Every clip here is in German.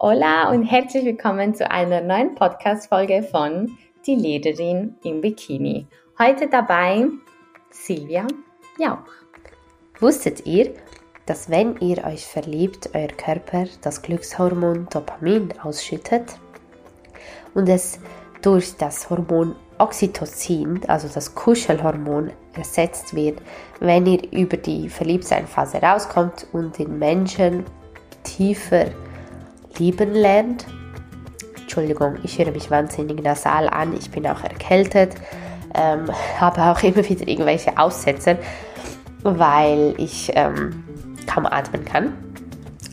Hola und herzlich willkommen zu einer neuen Podcast-Folge von Die Lederin im Bikini. Heute dabei Silvia Jauch. Wusstet ihr, dass wenn ihr euch verliebt, euer Körper das Glückshormon Dopamin ausschüttet und es durch das Hormon Oxytocin, also das Kuschelhormon, ersetzt wird, wenn ihr über die Verliebtseinphase rauskommt und den Menschen tiefer lieben lernt. Entschuldigung, ich höre mich wahnsinnig nasal an, ich bin auch erkältet, ähm, habe auch immer wieder irgendwelche Aussetzer, weil ich ähm, kaum atmen kann.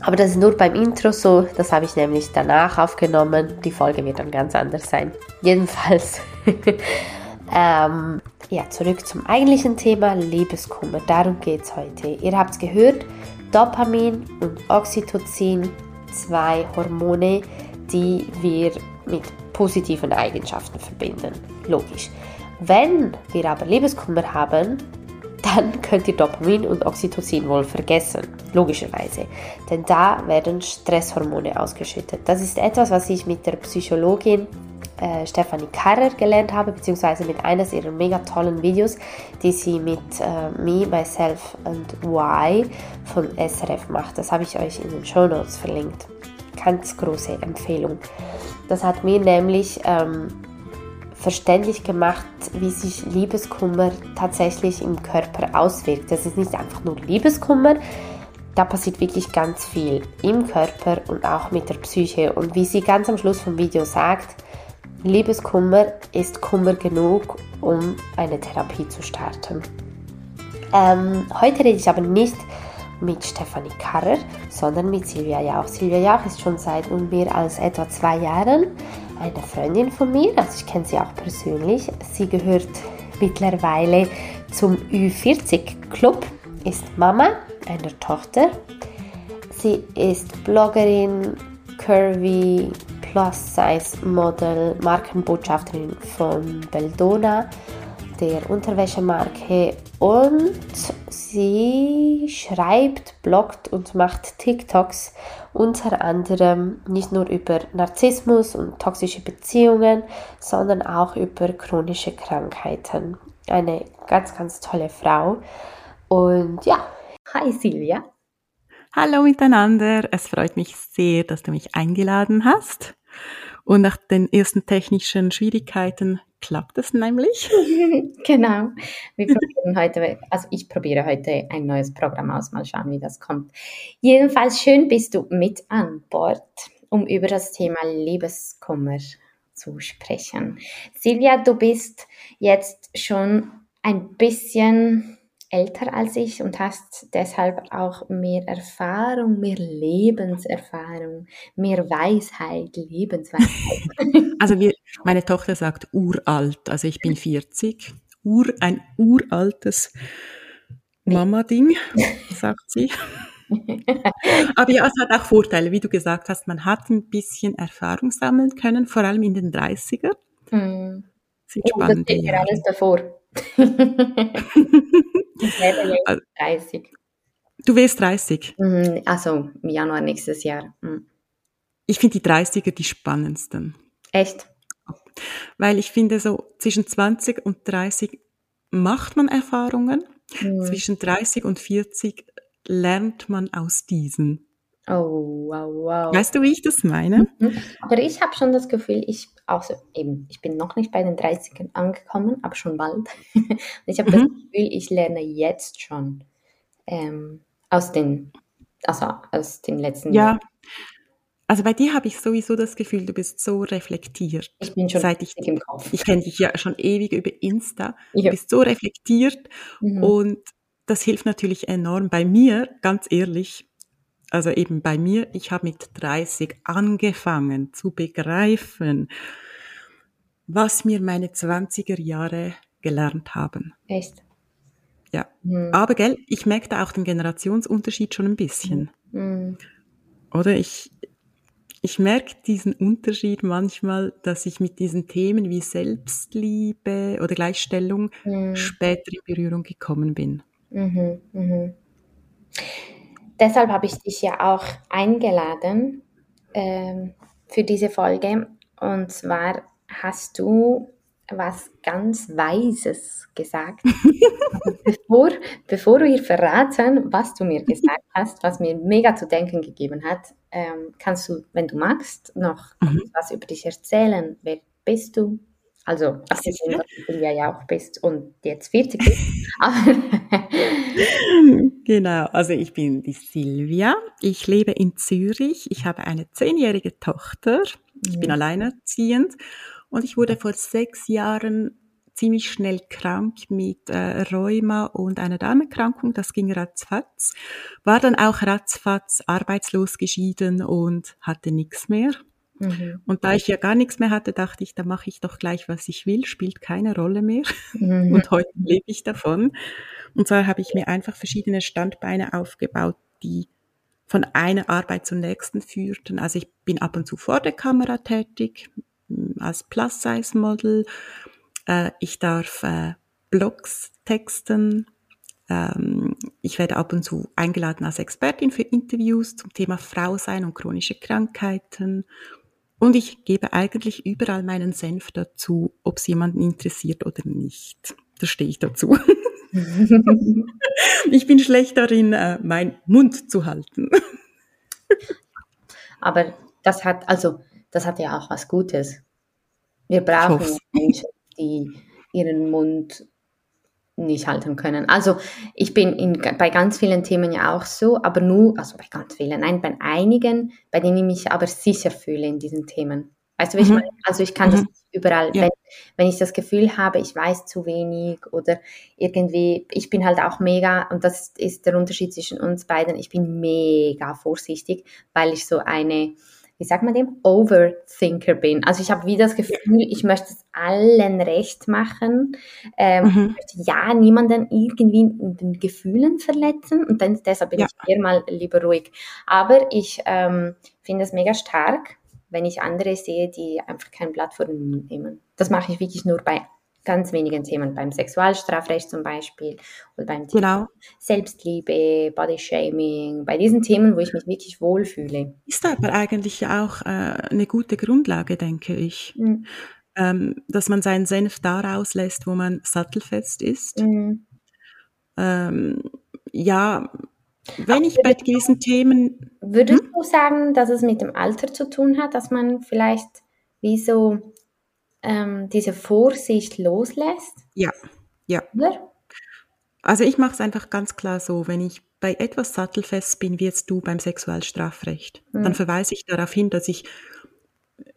Aber das ist nur beim Intro so, das habe ich nämlich danach aufgenommen. Die Folge wird dann ganz anders sein. Jedenfalls, ähm, ja, zurück zum eigentlichen Thema Liebeskummer. Darum geht es heute. Ihr habt es gehört, Dopamin und Oxytocin, zwei Hormone, die wir mit positiven Eigenschaften verbinden. Logisch. Wenn wir aber Liebeskummer haben, dann könnt ihr Dopamin und Oxytocin wohl vergessen, logischerweise. Denn da werden Stresshormone ausgeschüttet. Das ist etwas, was ich mit der Psychologin äh, Stefanie Karrer gelernt habe, beziehungsweise mit eines ihrer mega tollen Videos, die sie mit äh, Me, Myself and Why von SRF macht. Das habe ich euch in den Show Notes verlinkt. Ganz große Empfehlung. Das hat mir nämlich ähm, verständlich gemacht, wie sich Liebeskummer tatsächlich im Körper auswirkt. Das ist nicht einfach nur Liebeskummer, da passiert wirklich ganz viel im Körper und auch mit der Psyche. Und wie sie ganz am Schluss vom Video sagt, Liebeskummer ist Kummer genug, um eine Therapie zu starten. Ähm, heute rede ich aber nicht mit Stefanie Karrer, sondern mit Silvia Jauch. Silvia Jauch ist schon seit nunmehr als etwa zwei Jahren eine Freundin von mir, also ich kenne sie auch persönlich. Sie gehört mittlerweile zum Ü40 Club, ist Mama einer Tochter. Sie ist Bloggerin, Curvy, Plus-Size-Model, Markenbotschafterin von Beldona der Unterwäschemarke und sie schreibt, bloggt und macht TikToks unter anderem nicht nur über Narzissmus und toxische Beziehungen, sondern auch über chronische Krankheiten. Eine ganz, ganz tolle Frau. Und ja, hi Silvia. Hallo miteinander, es freut mich sehr, dass du mich eingeladen hast. Und nach den ersten technischen Schwierigkeiten klappt es nämlich. genau. Wir probieren heute, also ich probiere heute ein neues Programm aus, mal schauen, wie das kommt. Jedenfalls schön bist du mit an Bord, um über das Thema Liebeskummer zu sprechen. Silvia, du bist jetzt schon ein bisschen älter als ich und hast deshalb auch mehr Erfahrung, mehr Lebenserfahrung, mehr Weisheit, Lebensweisheit. Also wir, meine Tochter sagt uralt, also ich bin 40, ur, ein uraltes Mama-Ding, sagt sie. Aber ja, es hat auch Vorteile, wie du gesagt hast, man hat ein bisschen Erfahrung sammeln können, vor allem in den 30er. Hm. Sind spannende das steht mir alles davor. Ich werde jetzt 30. Du wirst 30? Mhm, also im Januar nächstes Jahr. Mhm. Ich finde die 30er die spannendsten. Echt? Weil ich finde, so zwischen 20 und 30 macht man Erfahrungen. Mhm. Zwischen 30 und 40 lernt man aus diesen. Oh, wow, wow. Weißt du, wie ich das meine? Mhm. Aber ich habe schon das Gefühl, ich, also eben, ich bin noch nicht bei den 30ern angekommen, aber schon bald. ich habe mhm. das Gefühl, ich lerne jetzt schon ähm, aus den, also aus den letzten ja. Jahren. Also bei dir habe ich sowieso das Gefühl, du bist so reflektiert. Ich bin schon seit ich, im Kopf. Ich kenne dich ja schon ewig über Insta. Ja. Du bist so reflektiert mhm. und das hilft natürlich enorm. Bei mir, ganz ehrlich, also eben bei mir, ich habe mit 30 angefangen zu begreifen, was mir meine 20er Jahre gelernt haben. Echt? Ja. Mhm. Aber gell, ich merke da auch den Generationsunterschied schon ein bisschen. Mhm. Oder ich, ich merke diesen Unterschied manchmal, dass ich mit diesen Themen wie Selbstliebe oder Gleichstellung mhm. später in Berührung gekommen bin. Mhm. Mhm deshalb habe ich dich ja auch eingeladen, ähm, für diese Folge. Und zwar hast du was ganz Weises gesagt. bevor, bevor wir verraten, was du mir gesagt hast, was mir mega zu denken gegeben hat, ähm, kannst du, wenn du magst, noch mhm. was über dich erzählen. Wer bist du? Also, abgesehen, dass du ja auch bist und jetzt 40 bist. genau, also ich bin die Silvia. Ich lebe in Zürich. Ich habe eine zehnjährige Tochter. Ich mhm. bin alleinerziehend und ich wurde vor sechs Jahren ziemlich schnell krank mit äh, Rheuma und einer Darmerkrankung. Das ging ratzfatz. War dann auch ratzfatz arbeitslos geschieden und hatte nichts mehr. Mhm. Und da ich ja gar nichts mehr hatte, dachte ich, da mache ich doch gleich, was ich will, spielt keine Rolle mehr. Mhm. Und heute lebe ich davon. Und zwar habe ich mir einfach verschiedene Standbeine aufgebaut, die von einer Arbeit zur nächsten führten. Also ich bin ab und zu vor der Kamera tätig, als Plus-Size-Model. Äh, ich darf äh, Blogs texten. Ähm, ich werde ab und zu eingeladen als Expertin für Interviews zum Thema Frau sein und chronische Krankheiten. Und ich gebe eigentlich überall meinen Senf dazu, ob es jemanden interessiert oder nicht. Da stehe ich dazu. ich bin schlecht darin, äh, meinen Mund zu halten. Aber das hat, also, das hat ja auch was Gutes. Wir brauchen Menschen, die ihren Mund nicht halten können. Also ich bin in, bei ganz vielen Themen ja auch so, aber nur, also bei ganz vielen, nein, bei einigen, bei denen ich mich aber sicher fühle in diesen Themen. Weißt du, wie mhm. ich meine? Also ich kann mhm. das überall, ja. wenn, wenn ich das Gefühl habe, ich weiß zu wenig oder irgendwie, ich bin halt auch mega, und das ist der Unterschied zwischen uns beiden, ich bin mega vorsichtig, weil ich so eine, wie sagt man dem, Overthinker bin. Also ich habe wie das Gefühl, ich möchte es allen recht machen. Ähm, mhm. Ich möchte ja niemanden irgendwie in den Gefühlen verletzen und dann, deshalb bin ja. ich eher mal lieber ruhig. Aber ich ähm, finde es mega stark, wenn ich andere sehe, die einfach kein Blatt vor den Mund nehmen. Das mache ich wirklich nur bei ganz wenigen Themen, beim Sexualstrafrecht zum Beispiel oder beim Thema genau. Selbstliebe, Bodyshaming, bei diesen Themen, wo ich mich wirklich wohlfühle. Ist aber eigentlich auch äh, eine gute Grundlage, denke ich. Mhm. Ähm, dass man seinen Senf da rauslässt, wo man sattelfest ist. Mhm. Ähm, ja, wenn ich bei diesen Themen. Würdest hm? du sagen, dass es mit dem Alter zu tun hat, dass man vielleicht wie so ähm, diese Vorsicht loslässt? Ja, ja. Oder? Also ich mache es einfach ganz klar so, wenn ich bei etwas sattelfest bin, wie jetzt du beim Sexualstrafrecht, mhm. dann verweise ich darauf hin, dass ich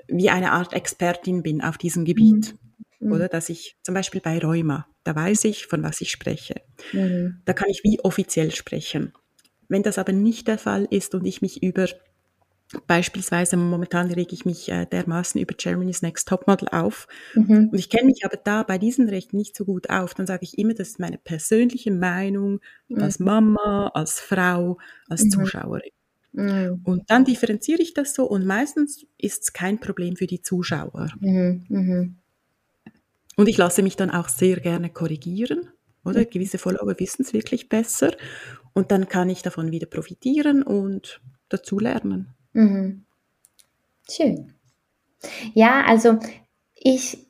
wie eine Art Expertin bin auf diesem Gebiet. Mhm. Oder dass ich zum Beispiel bei Rheuma, da weiß ich, von was ich spreche. Mhm. Da kann ich wie offiziell sprechen. Wenn das aber nicht der Fall ist und ich mich über Beispielsweise momentan rege ich mich äh, dermaßen über Germany's Next Topmodel auf. Mhm. Und ich kenne mich aber da bei diesen Rechten nicht so gut auf. Dann sage ich immer, das ist meine persönliche Meinung mhm. als Mama, als Frau, als mhm. Zuschauerin. Mhm. Und dann differenziere ich das so und meistens ist es kein Problem für die Zuschauer. Mhm. Mhm. Und ich lasse mich dann auch sehr gerne korrigieren. Oder gewisse Follower wissen es wirklich besser. Und dann kann ich davon wieder profitieren und dazu lernen. Mhm. Schön. Ja, also ich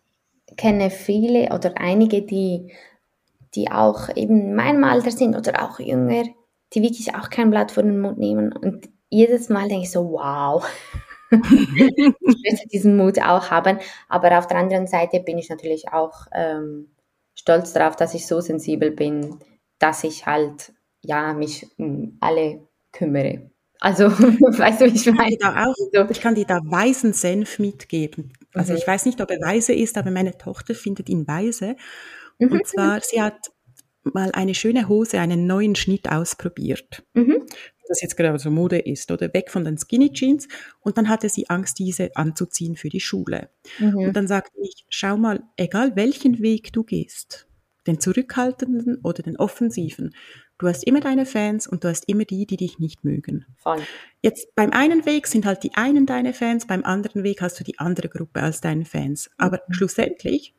kenne viele oder einige, die, die auch eben in meinem Alter sind oder auch jünger, die wirklich auch kein Blatt vor den Mund nehmen. Und jedes Mal denke ich so, wow. ich möchte diesen Mut auch haben. Aber auf der anderen Seite bin ich natürlich auch ähm, stolz darauf, dass ich so sensibel bin, dass ich halt ja mich um alle kümmere. Also, weißt du, ich meine. Ich, auch, ich kann dir da weisen Senf mitgeben. Also mhm. ich weiß nicht, ob er weise ist, aber meine Tochter findet ihn weise. Mhm. Und zwar, sie hat mal eine schöne Hose, einen neuen Schnitt ausprobiert. Mhm. Das jetzt gerade so Mode ist, oder weg von den Skinny Jeans. Und dann hatte sie Angst, diese anzuziehen für die Schule. Mhm. Und dann sagte ich, schau mal, egal welchen Weg du gehst, den zurückhaltenden oder den offensiven, Du hast immer deine Fans und du hast immer die, die dich nicht mögen. Voll. Jetzt beim einen Weg sind halt die einen deine Fans, beim anderen Weg hast du die andere Gruppe als deine Fans. Aber mhm. schlussendlich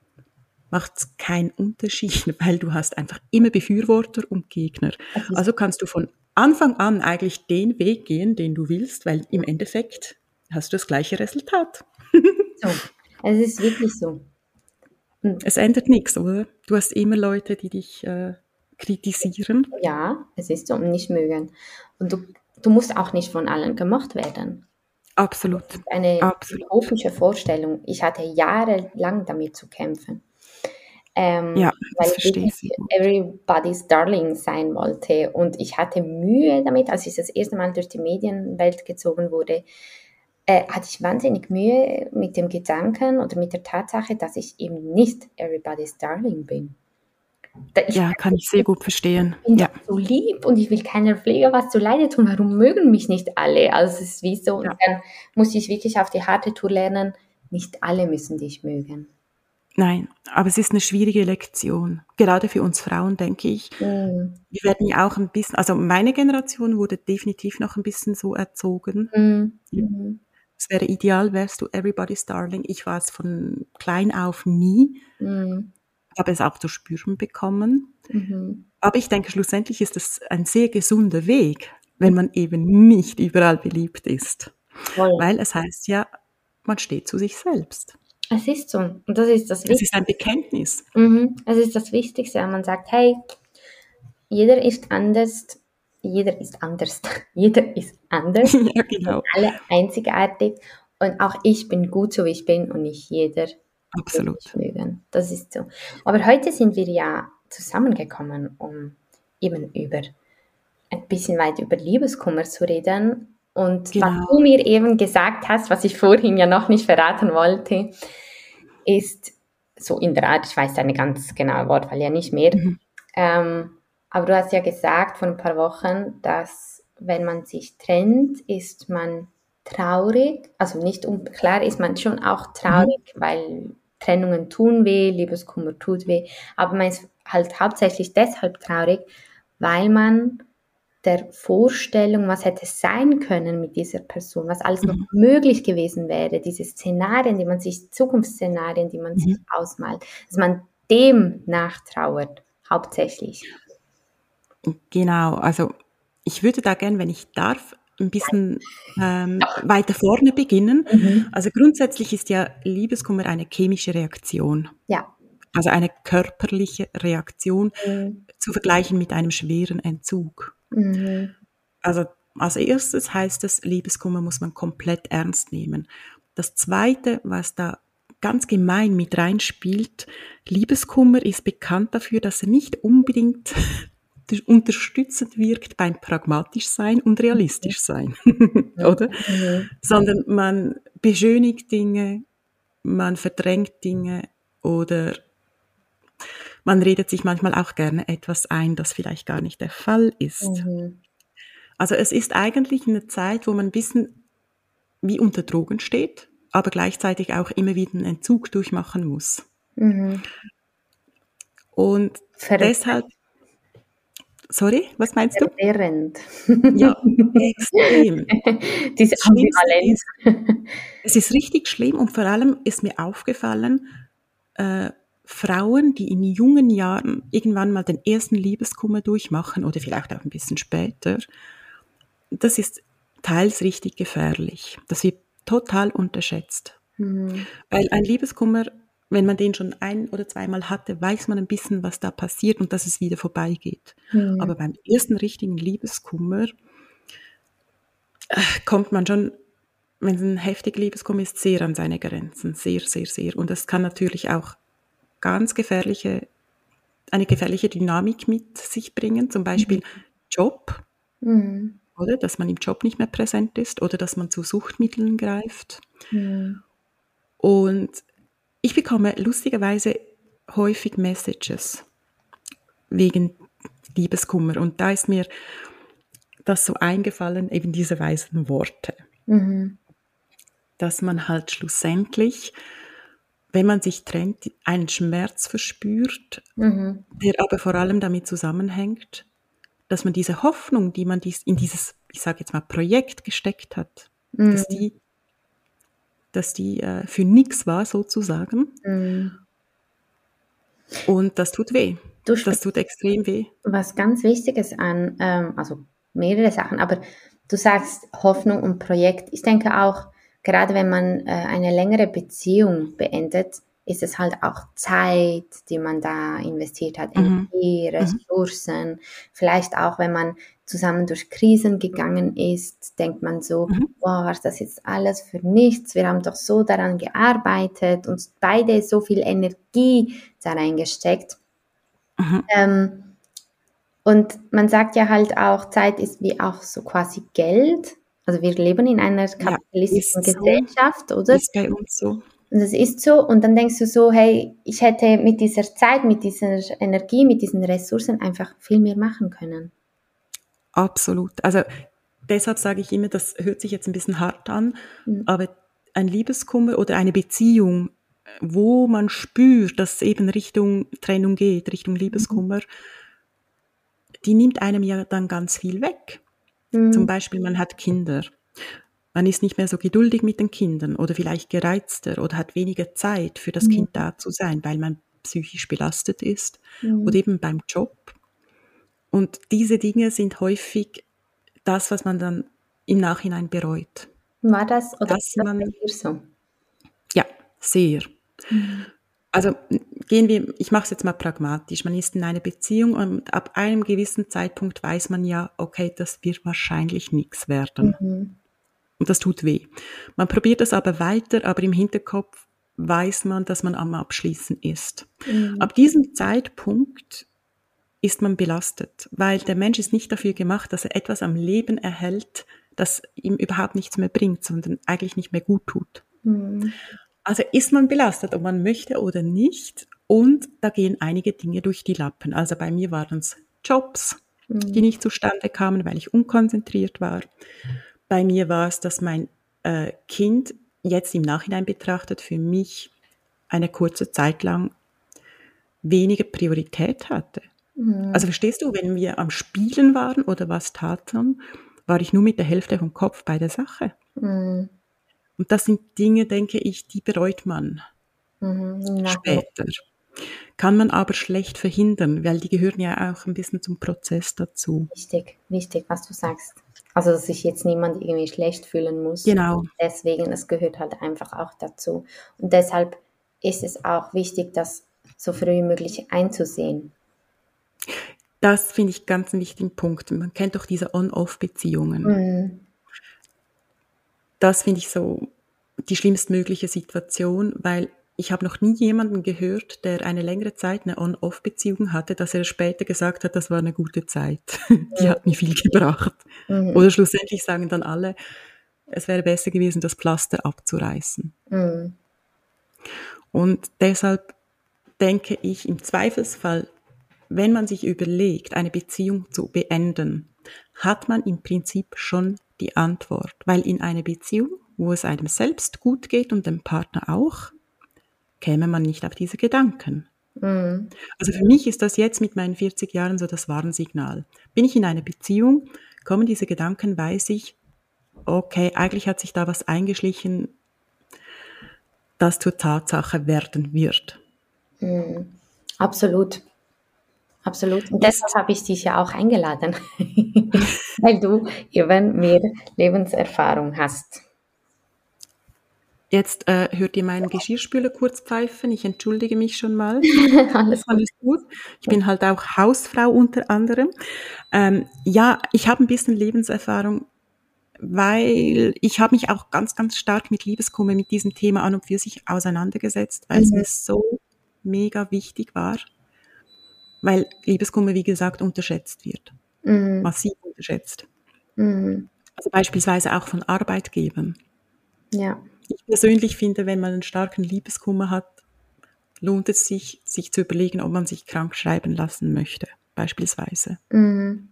macht es keinen Unterschied, weil du hast einfach immer Befürworter und Gegner. Also kannst du von Anfang an eigentlich den Weg gehen, den du willst, weil im Endeffekt hast du das gleiche Resultat. so, es ist wirklich so. Und es ändert nichts, oder? Du hast immer Leute, die dich äh, kritisieren. Ja, es ist so, nicht mögen. Und du, du musst auch nicht von allen gemocht werden. Absolut. eine Absolut. utopische Vorstellung. Ich hatte jahrelang damit zu kämpfen. Ähm, ja, weil ich everybody's Darling sein wollte. Und ich hatte Mühe damit, als ich das erste Mal durch die Medienwelt gezogen wurde, äh, hatte ich wahnsinnig Mühe mit dem Gedanken oder mit der Tatsache, dass ich eben nicht everybody's Darling bin. Ich ja, kann ich sehr gut verstehen. Ich bin ja. so lieb und ich will keiner Pflege was zu Leide tun. Warum mögen mich nicht alle? Also es ist wie so. Ja. Und dann muss ich wirklich auf die harte Tour lernen, nicht alle müssen dich mögen. Nein, aber es ist eine schwierige Lektion. Gerade für uns Frauen, denke ich. Mhm. Wir werden ja auch ein bisschen, also meine Generation wurde definitiv noch ein bisschen so erzogen. Mhm. Es wäre ideal, wärst du everybody's darling. Ich war es von klein auf nie. Mhm habe es auch zu spüren bekommen. Mhm. Aber ich denke, schlussendlich ist es ein sehr gesunder Weg, wenn man eben nicht überall beliebt ist. Voll. Weil es heißt ja, man steht zu sich selbst. Es ist so. Und das ist das Wichtigste. Es ist ein Bekenntnis. Mhm. Es ist das Wichtigste. Man sagt, hey, jeder ist anders. Jeder ist anders. jeder ist anders. ja, genau. Alle einzigartig. Und auch ich bin gut so, wie ich bin und nicht jeder Absolut. Mögen. Das ist so. Aber heute sind wir ja zusammengekommen, um eben über ein bisschen weit über Liebeskummer zu reden. Und genau. was du mir eben gesagt hast, was ich vorhin ja noch nicht verraten wollte, ist so in der Art, ich weiß deine ganz genaue Wortwahl ja nicht mehr, mhm. ähm, aber du hast ja gesagt vor ein paar Wochen, dass wenn man sich trennt, ist man traurig, also nicht um, klar ist man schon auch traurig, mhm. weil Trennungen tun weh, Liebeskummer tut weh, aber man ist halt hauptsächlich deshalb traurig, weil man der Vorstellung, was hätte sein können mit dieser Person, was alles noch mhm. möglich gewesen wäre, diese Szenarien, die man sich, Zukunftsszenarien, die man mhm. sich ausmalt, dass man dem nachtrauert, hauptsächlich. Genau, also ich würde da gerne, wenn ich darf, ein bisschen ähm, weiter vorne beginnen. Mhm. Also grundsätzlich ist ja Liebeskummer eine chemische Reaktion. Ja. Also eine körperliche Reaktion mhm. zu vergleichen mit einem schweren Entzug. Mhm. Also als erstes heißt es, Liebeskummer muss man komplett ernst nehmen. Das zweite, was da ganz gemein mit reinspielt, Liebeskummer ist bekannt dafür, dass er nicht unbedingt unterstützend wirkt beim pragmatisch sein und realistisch sein, oder? Mhm. Sondern man beschönigt Dinge, man verdrängt Dinge oder man redet sich manchmal auch gerne etwas ein, das vielleicht gar nicht der Fall ist. Mhm. Also es ist eigentlich eine Zeit, wo man ein bisschen wie unter Drogen steht, aber gleichzeitig auch immer wieder einen Entzug durchmachen muss. Mhm. Und Verrückt. deshalb Sorry, was meinst du? Verwirrend. Ja, extrem. Diese Ambivalenz. es ist richtig schlimm und vor allem ist mir aufgefallen, äh, Frauen, die in jungen Jahren irgendwann mal den ersten Liebeskummer durchmachen oder vielleicht auch ein bisschen später, das ist teils richtig gefährlich. Das wird total unterschätzt. Mhm. Weil ein Liebeskummer wenn man den schon ein oder zweimal hatte, weiß man ein bisschen, was da passiert und dass es wieder vorbeigeht. Mhm. Aber beim ersten richtigen Liebeskummer äh, kommt man schon, wenn es ein heftiger Liebeskummer ist, sehr an seine Grenzen. Sehr, sehr, sehr. Und das kann natürlich auch ganz gefährliche, eine gefährliche Dynamik mit sich bringen. Zum Beispiel mhm. Job. Mhm. Oder dass man im Job nicht mehr präsent ist oder dass man zu Suchtmitteln greift. Mhm. Und ich bekomme lustigerweise häufig Messages wegen Liebeskummer und da ist mir das so eingefallen, eben diese weisen Worte. Mhm. Dass man halt schlussendlich, wenn man sich trennt, einen Schmerz verspürt, mhm. der aber vor allem damit zusammenhängt, dass man diese Hoffnung, die man in dieses, ich sage jetzt mal, Projekt gesteckt hat, mhm. dass die dass die äh, für nichts war sozusagen. Mhm. Und das tut weh. Du das tut extrem weh. Was ganz Wichtiges an, ähm, also mehrere Sachen, aber du sagst Hoffnung und Projekt. Ich denke auch, gerade wenn man äh, eine längere Beziehung beendet, ist es halt auch Zeit, die man da investiert hat, mhm. Energie, mhm. Ressourcen. Mhm. Vielleicht auch, wenn man zusammen durch Krisen gegangen ist, denkt man so, mhm. wow, was das jetzt alles für nichts? Wir haben doch so daran gearbeitet und beide so viel Energie da reingesteckt. Mhm. Ähm, und man sagt ja halt auch, Zeit ist wie auch so quasi Geld. Also wir leben in einer kapitalistischen ja, Gesellschaft, so. oder? Ist bei uns so. Und es ist so, und dann denkst du so, hey, ich hätte mit dieser Zeit, mit dieser Energie, mit diesen Ressourcen einfach viel mehr machen können. Absolut. Also deshalb sage ich immer, das hört sich jetzt ein bisschen hart an, mhm. aber ein Liebeskummer oder eine Beziehung, wo man spürt, dass es eben Richtung Trennung geht, Richtung Liebeskummer, mhm. die nimmt einem ja dann ganz viel weg. Mhm. Zum Beispiel, man hat Kinder man ist nicht mehr so geduldig mit den Kindern oder vielleicht gereizter oder hat weniger Zeit für das mhm. Kind da zu sein, weil man psychisch belastet ist mhm. oder eben beim Job. Und diese Dinge sind häufig das, was man dann im Nachhinein bereut. War das oder Dass das man, so? Ja, sehr. Mhm. Also gehen wir, ich mache es jetzt mal pragmatisch. Man ist in einer Beziehung und ab einem gewissen Zeitpunkt weiß man ja, okay, das wird wahrscheinlich nichts werden. Mhm. Und das tut weh. Man probiert es aber weiter, aber im Hinterkopf weiß man, dass man am Abschließen ist. Mhm. Ab diesem Zeitpunkt ist man belastet, weil der Mensch ist nicht dafür gemacht, dass er etwas am Leben erhält, das ihm überhaupt nichts mehr bringt, sondern eigentlich nicht mehr gut tut. Mhm. Also ist man belastet, ob man möchte oder nicht. Und da gehen einige Dinge durch die Lappen. Also bei mir waren es Jobs, mhm. die nicht zustande kamen, weil ich unkonzentriert war. Bei mir war es, dass mein äh, Kind jetzt im Nachhinein betrachtet für mich eine kurze Zeit lang weniger Priorität hatte. Mhm. Also verstehst du, wenn wir am Spielen waren oder was taten, war ich nur mit der Hälfte vom Kopf bei der Sache. Mhm. Und das sind Dinge, denke ich, die bereut man mhm. später. Kann man aber schlecht verhindern, weil die gehören ja auch ein bisschen zum Prozess dazu. Wichtig, wichtig, was du sagst. Also, dass sich jetzt niemand irgendwie schlecht fühlen muss. Genau. Deswegen, es gehört halt einfach auch dazu. Und deshalb ist es auch wichtig, das so früh wie möglich einzusehen. Das finde ich ganz einen wichtigen Punkt. Man kennt doch diese On-Off-Beziehungen. Mhm. Das finde ich so die schlimmstmögliche Situation, weil ich habe noch nie jemanden gehört, der eine längere Zeit eine On-Off-Beziehung hatte, dass er später gesagt hat, das war eine gute Zeit. Die hat mir viel gebracht. Mhm. Oder schlussendlich sagen dann alle, es wäre besser gewesen, das Pflaster abzureißen. Mhm. Und deshalb denke ich im Zweifelsfall, wenn man sich überlegt, eine Beziehung zu beenden, hat man im Prinzip schon die Antwort. Weil in einer Beziehung, wo es einem selbst gut geht und dem Partner auch, käme man nicht auf diese Gedanken. Mhm. Also für mich ist das jetzt mit meinen 40 Jahren so das Warnsignal. Bin ich in einer Beziehung, kommen diese Gedanken, weiß ich, okay, eigentlich hat sich da was eingeschlichen, das zur Tatsache werden wird. Mhm. Absolut. Absolut. Und deshalb habe ich dich ja auch eingeladen, weil du eben mehr Lebenserfahrung hast. Jetzt äh, hört ihr meinen Geschirrspüler kurz pfeifen. Ich entschuldige mich schon mal. Alles, Alles gut. Ich bin halt auch Hausfrau unter anderem. Ähm, ja, ich habe ein bisschen Lebenserfahrung, weil ich habe mich auch ganz, ganz stark mit Liebeskummer, mit diesem Thema an und für sich auseinandergesetzt, weil mhm. es mir so mega wichtig war. Weil Liebeskummer, wie gesagt, unterschätzt wird. Mhm. Massiv unterschätzt. Mhm. Also beispielsweise auch von Arbeitgebern. Ja ich persönlich finde, wenn man einen starken Liebeskummer hat, lohnt es sich, sich zu überlegen, ob man sich krank schreiben lassen möchte, beispielsweise. Mhm.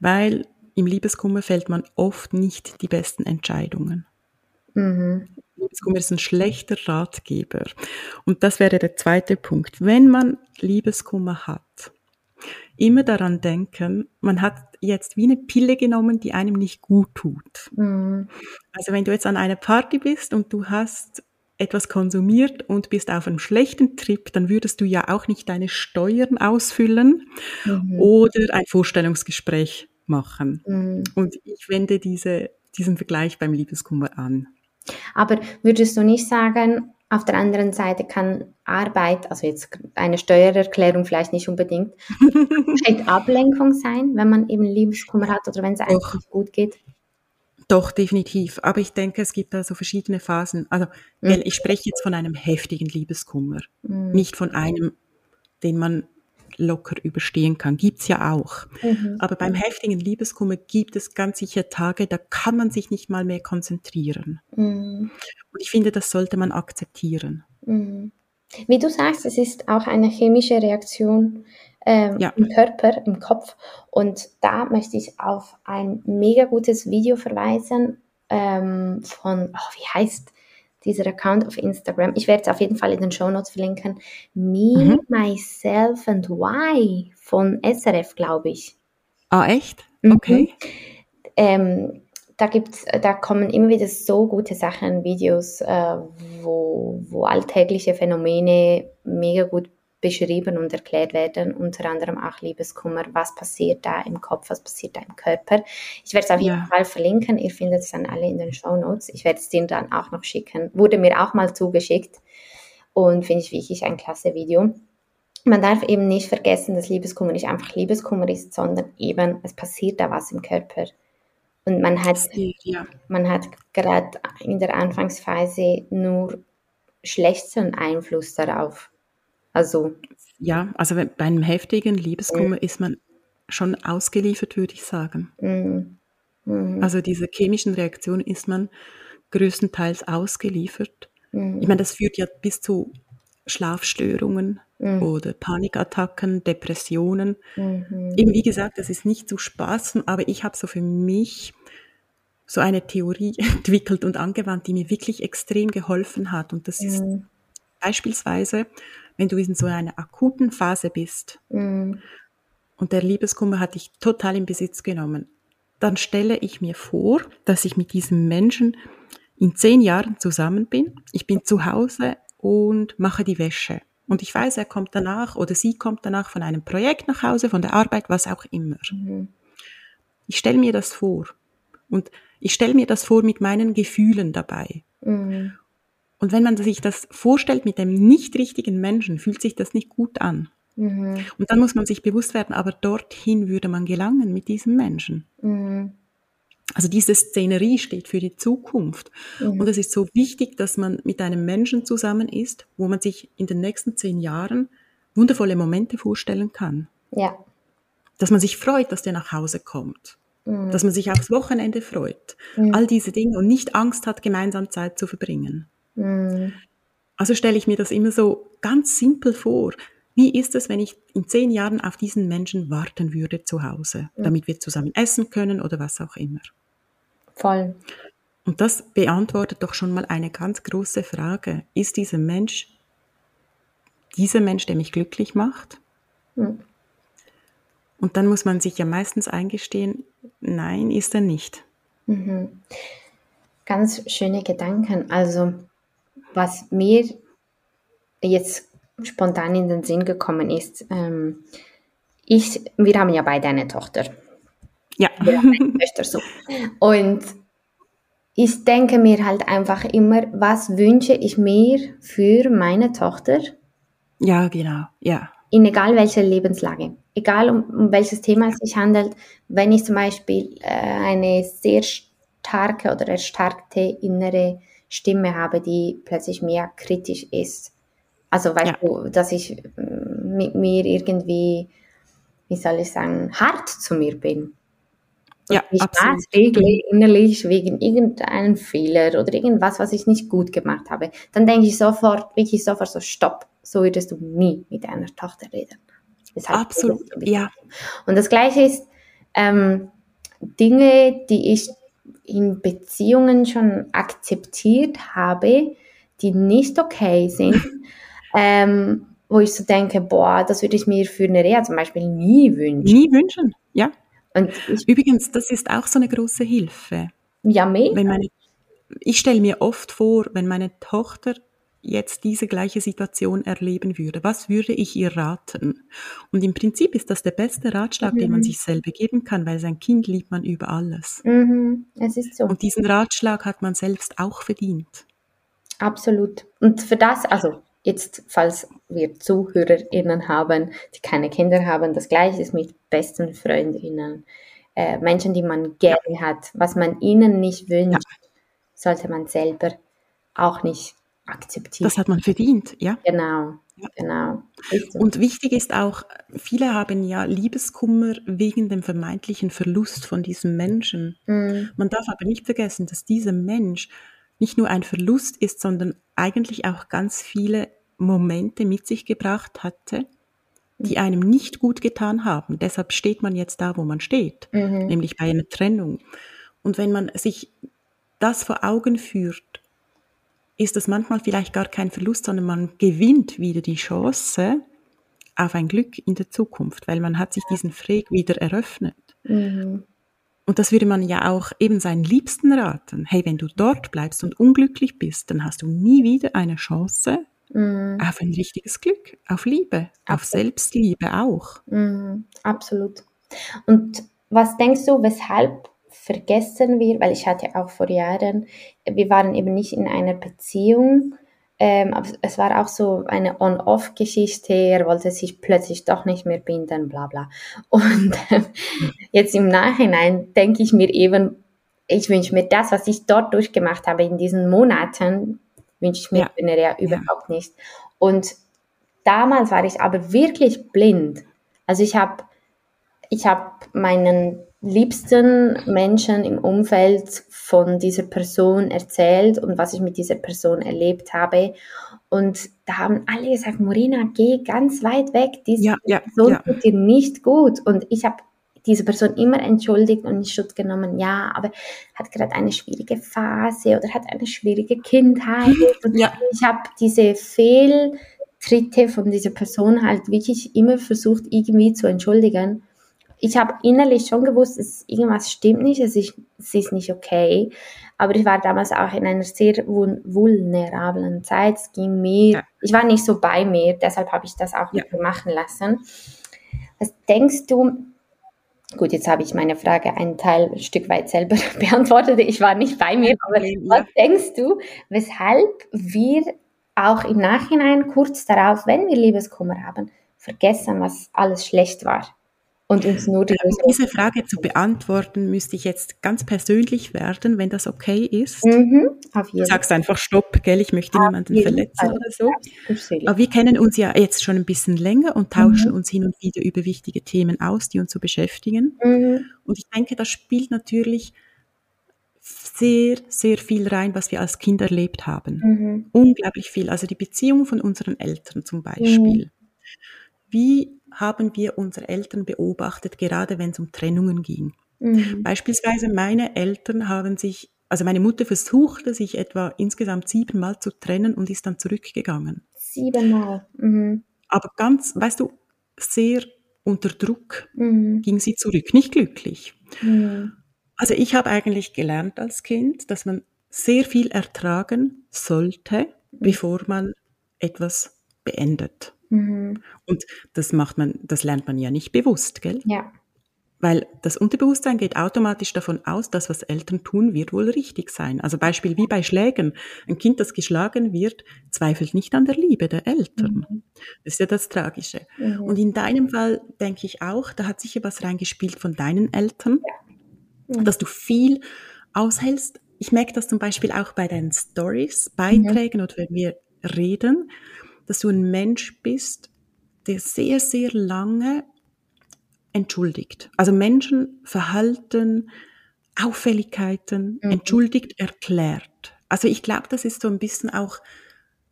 Weil im Liebeskummer fällt man oft nicht die besten Entscheidungen. Mhm. Liebeskummer ist ein schlechter Ratgeber. Und das wäre der zweite Punkt. Wenn man Liebeskummer hat, immer daran denken, man hat jetzt wie eine Pille genommen, die einem nicht gut tut. Mhm. Also wenn du jetzt an einer Party bist und du hast etwas konsumiert und bist auf einem schlechten Trip, dann würdest du ja auch nicht deine Steuern ausfüllen mhm. oder ein Vorstellungsgespräch machen. Mhm. Und ich wende diese diesen Vergleich beim Liebeskummer an. Aber würdest du nicht sagen, auf der anderen Seite kann Arbeit, also jetzt eine Steuererklärung vielleicht nicht unbedingt, vielleicht Ablenkung sein, wenn man eben Liebeskummer hat oder wenn es einfach nicht gut geht? Doch, definitiv. Aber ich denke, es gibt da so verschiedene Phasen. Also, mhm. ich spreche jetzt von einem heftigen Liebeskummer, mhm. nicht von einem, den man locker überstehen kann. Gibt's ja auch. Mhm. Aber beim heftigen Liebeskummer gibt es ganz sicher Tage, da kann man sich nicht mal mehr konzentrieren. Mhm. Und ich finde, das sollte man akzeptieren. Mhm. Wie du sagst, es ist auch eine chemische Reaktion ähm, ja. im Körper, im Kopf. Und da möchte ich auf ein mega gutes Video verweisen ähm, von, oh, wie heißt dieser Account auf Instagram. Ich werde es auf jeden Fall in den Show Notes verlinken. Me, mhm. Myself and Why von SRF, glaube ich. Ah, echt? Mhm. Okay. Mhm. Ähm, da gibt's, da kommen immer wieder so gute Sachen, Videos, äh, wo, wo alltägliche Phänomene mega gut beschrieben und erklärt werden, unter anderem auch Liebeskummer, was passiert da im Kopf, was passiert da im Körper. Ich werde es auf jeden ja. Fall verlinken, ihr findet es dann alle in den Show Notes. Ich werde es dir dann auch noch schicken. Wurde mir auch mal zugeschickt und finde ich wirklich ein klasse Video. Man darf eben nicht vergessen, dass Liebeskummer nicht einfach Liebeskummer ist, sondern eben, es passiert da was im Körper. Und man hat, ja. man hat gerade in der Anfangsphase nur schlechten Einfluss darauf. Also. Ja, also bei einem heftigen Liebeskummer mhm. ist man schon ausgeliefert, würde ich sagen. Mhm. Mhm. Also diese chemischen Reaktionen ist man größtenteils ausgeliefert. Mhm. Ich meine, das führt ja bis zu Schlafstörungen mhm. oder Panikattacken, Depressionen. Mhm. Eben wie gesagt, das ist nicht zu spaßen, aber ich habe so für mich so eine Theorie entwickelt und angewandt, die mir wirklich extrem geholfen hat. Und das ist beispielsweise, wenn du in so einer akuten Phase bist mhm. und der Liebeskummer hat dich total in Besitz genommen, dann stelle ich mir vor, dass ich mit diesem Menschen in zehn Jahren zusammen bin. Ich bin zu Hause und mache die Wäsche. Und ich weiß, er kommt danach oder sie kommt danach von einem Projekt nach Hause, von der Arbeit, was auch immer. Mhm. Ich stelle mir das vor. Und ich stelle mir das vor mit meinen Gefühlen dabei. Mhm. Und wenn man sich das vorstellt mit dem nicht richtigen Menschen, fühlt sich das nicht gut an. Mhm. Und dann muss man sich bewusst werden, aber dorthin würde man gelangen mit diesem Menschen. Mhm. Also diese Szenerie steht für die Zukunft. Mhm. Und es ist so wichtig, dass man mit einem Menschen zusammen ist, wo man sich in den nächsten zehn Jahren wundervolle Momente vorstellen kann. Ja. Dass man sich freut, dass der nach Hause kommt. Mhm. Dass man sich aufs Wochenende freut. Mhm. All diese Dinge und nicht Angst hat, gemeinsam Zeit zu verbringen. Mhm. Also stelle ich mir das immer so ganz simpel vor. Wie ist es, wenn ich in zehn Jahren auf diesen Menschen warten würde zu Hause, mhm. damit wir zusammen essen können oder was auch immer? Voll. Und das beantwortet doch schon mal eine ganz große Frage. Ist dieser Mensch dieser Mensch, der mich glücklich macht? Mhm. Und dann muss man sich ja meistens eingestehen, nein, ist er nicht. Mhm. Ganz schöne Gedanken. Also was mir jetzt spontan in den Sinn gekommen ist, ähm, ich, wir haben ja beide eine Tochter. Ja. Wir haben eine Töchter so. Und ich denke mir halt einfach immer, was wünsche ich mir für meine Tochter? Ja, genau, ja. In egal welcher Lebenslage, egal um, um welches Thema es sich handelt, wenn ich zum Beispiel äh, eine sehr starke oder erstarkte innere Stimme habe, die plötzlich mehr kritisch ist. Also weißt ja. du, dass ich mm, mit mir irgendwie, wie soll ich sagen, hart zu mir bin. Und ja, ich maßregle innerlich wegen irgendeinem Fehler oder irgendwas, was ich nicht gut gemacht habe. Dann denke ich sofort, wirklich sofort so, stopp, so würdest du nie mit deiner Tochter reden. Absolut, ja. Und das Gleiche ist, ähm, Dinge, die ich in Beziehungen schon akzeptiert habe, die nicht okay sind, ähm, wo ich so denke, boah, das würde ich mir für eine Reha zum Beispiel nie wünschen. Nie wünschen, ja. Und ich, Übrigens, das ist auch so eine große Hilfe. Ja, mega. Wenn meine, ich stelle mir oft vor, wenn meine Tochter jetzt diese gleiche Situation erleben würde? Was würde ich ihr raten? Und im Prinzip ist das der beste Ratschlag, mhm. den man mhm. sich selber geben kann, weil sein Kind liebt man über alles. Mhm. Es ist so. Und diesen Ratschlag hat man selbst auch verdient. Absolut. Und für das, also jetzt, falls wir ZuhörerInnen haben, die keine Kinder haben, das gleiche ist mit besten FreundInnen. Äh, Menschen, die man gerne ja. hat, was man ihnen nicht wünscht, ja. sollte man selber auch nicht akzeptieren. Das hat man verdient, ja. Genau, ja. genau. Und wichtig ist auch, viele haben ja Liebeskummer wegen dem vermeintlichen Verlust von diesem Menschen. Mhm. Man darf aber nicht vergessen, dass dieser Mensch nicht nur ein Verlust ist, sondern eigentlich auch ganz viele Momente mit sich gebracht hatte, die einem nicht gut getan haben. Deshalb steht man jetzt da, wo man steht, mhm. nämlich bei einer Trennung. Und wenn man sich das vor Augen führt, ist das manchmal vielleicht gar kein Verlust, sondern man gewinnt wieder die Chance auf ein Glück in der Zukunft, weil man hat sich diesen Freg wieder eröffnet. Mhm. Und das würde man ja auch eben seinen Liebsten raten. Hey, wenn du dort bleibst und unglücklich bist, dann hast du nie wieder eine Chance mhm. auf ein richtiges Glück, auf Liebe, Absolut. auf Selbstliebe auch. Mhm. Absolut. Und was denkst du, weshalb vergessen wir, weil ich hatte auch vor Jahren, wir waren eben nicht in einer Beziehung, ähm, aber es war auch so eine On-Off-Geschichte, er wollte sich plötzlich doch nicht mehr binden, bla bla. Und äh, jetzt im Nachhinein denke ich mir eben, ich wünsche mir das, was ich dort durchgemacht habe in diesen Monaten, wünsche ich mir ja. ja überhaupt nicht. Und damals war ich aber wirklich blind. Also ich habe ich hab meinen liebsten Menschen im Umfeld von dieser Person erzählt und was ich mit dieser Person erlebt habe. Und da haben alle gesagt, Morina, geh ganz weit weg, diese ja, ja, Person ja. tut dir nicht gut. Und ich habe diese Person immer entschuldigt und in Schutz genommen, ja, aber hat gerade eine schwierige Phase oder hat eine schwierige Kindheit. Und ja. ich habe diese Fehltritte von dieser Person halt wirklich immer versucht, irgendwie zu entschuldigen ich habe innerlich schon gewusst, dass irgendwas stimmt nicht, es ist, es ist nicht okay. Aber ich war damals auch in einer sehr vulnerablen Zeit. Es ging mir, ich war nicht so bei mir, deshalb habe ich das auch ja. machen lassen. Was denkst du, gut, jetzt habe ich meine Frage einen Teil ein Stück weit selber beantwortet. Ich war nicht bei mir, aber was denkst du, weshalb wir auch im Nachhinein kurz darauf, wenn wir Liebeskummer haben, vergessen, was alles schlecht war? Und uns nur die Um diese Frage zu beantworten, müsste ich jetzt ganz persönlich werden, wenn das okay ist. Mhm. Du sagst einfach Stopp, gell, ich möchte auf niemanden verletzen Fall. oder so. Aber wir kennen uns ja jetzt schon ein bisschen länger und tauschen mhm. uns hin und wieder über wichtige Themen aus, die uns so beschäftigen. Mhm. Und ich denke, das spielt natürlich sehr, sehr viel rein, was wir als Kind erlebt haben. Mhm. Unglaublich viel. Also die Beziehung von unseren Eltern zum Beispiel. Mhm. Wie haben wir unsere Eltern beobachtet, gerade wenn es um Trennungen ging. Mhm. Beispielsweise meine Eltern haben sich, also meine Mutter versuchte sich etwa insgesamt siebenmal zu trennen und ist dann zurückgegangen. Siebenmal. Mhm. Aber ganz, weißt du, sehr unter Druck mhm. ging sie zurück, nicht glücklich. Mhm. Also ich habe eigentlich gelernt als Kind, dass man sehr viel ertragen sollte, mhm. bevor man etwas beendet. Mhm. Und das macht man, das lernt man ja nicht bewusst, gell? Ja. Weil das Unterbewusstsein geht automatisch davon aus, dass was Eltern tun, wird wohl richtig sein. Also Beispiel wie bei Schlägen. Ein Kind, das geschlagen wird, zweifelt nicht an der Liebe der Eltern. Mhm. Das ist ja das Tragische. Mhm. Und in deinem Fall denke ich auch, da hat sicher was reingespielt von deinen Eltern, ja. mhm. dass du viel aushältst. Ich merke das zum Beispiel auch bei deinen Stories, Beiträgen mhm. oder wenn wir reden, dass du ein Mensch bist, der sehr, sehr lange entschuldigt. Also Menschen, Verhalten, Auffälligkeiten mhm. entschuldigt, erklärt. Also ich glaube, das ist so ein bisschen auch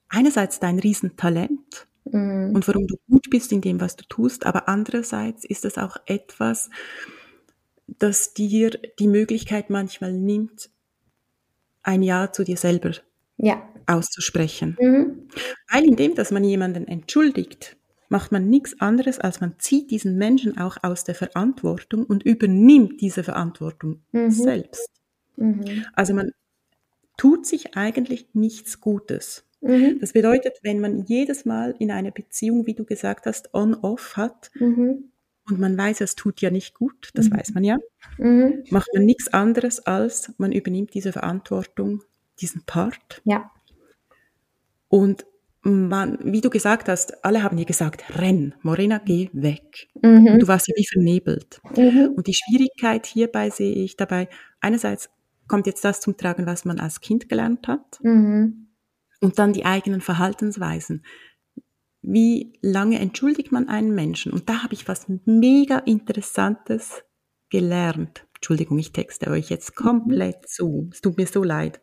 einerseits dein Riesentalent mhm. und warum du gut bist in dem, was du tust, aber andererseits ist es auch etwas, das dir die Möglichkeit manchmal nimmt, ein Ja zu dir selber ja. Auszusprechen. Mhm. Weil indem, dass man jemanden entschuldigt, macht man nichts anderes, als man zieht diesen Menschen auch aus der Verantwortung und übernimmt diese Verantwortung mhm. selbst. Mhm. Also man tut sich eigentlich nichts Gutes, Mhm. Das bedeutet, wenn man jedes Mal in einer Beziehung, wie du gesagt hast, on-off hat mhm. und man weiß, es tut ja nicht gut, das mhm. weiß man ja, mhm. macht man nichts anderes als, man übernimmt diese Verantwortung, diesen Part. Ja. Und man, wie du gesagt hast, alle haben dir gesagt, renn, Morena, geh weg. Mhm. Du warst ja wie vernebelt. Mhm. Und die Schwierigkeit hierbei sehe ich dabei, einerseits kommt jetzt das zum Tragen, was man als Kind gelernt hat, mhm. und dann die eigenen Verhaltensweisen. Wie lange entschuldigt man einen Menschen? Und da habe ich was mega Interessantes gelernt. Entschuldigung, ich texte euch jetzt komplett zu. Es tut mir so leid.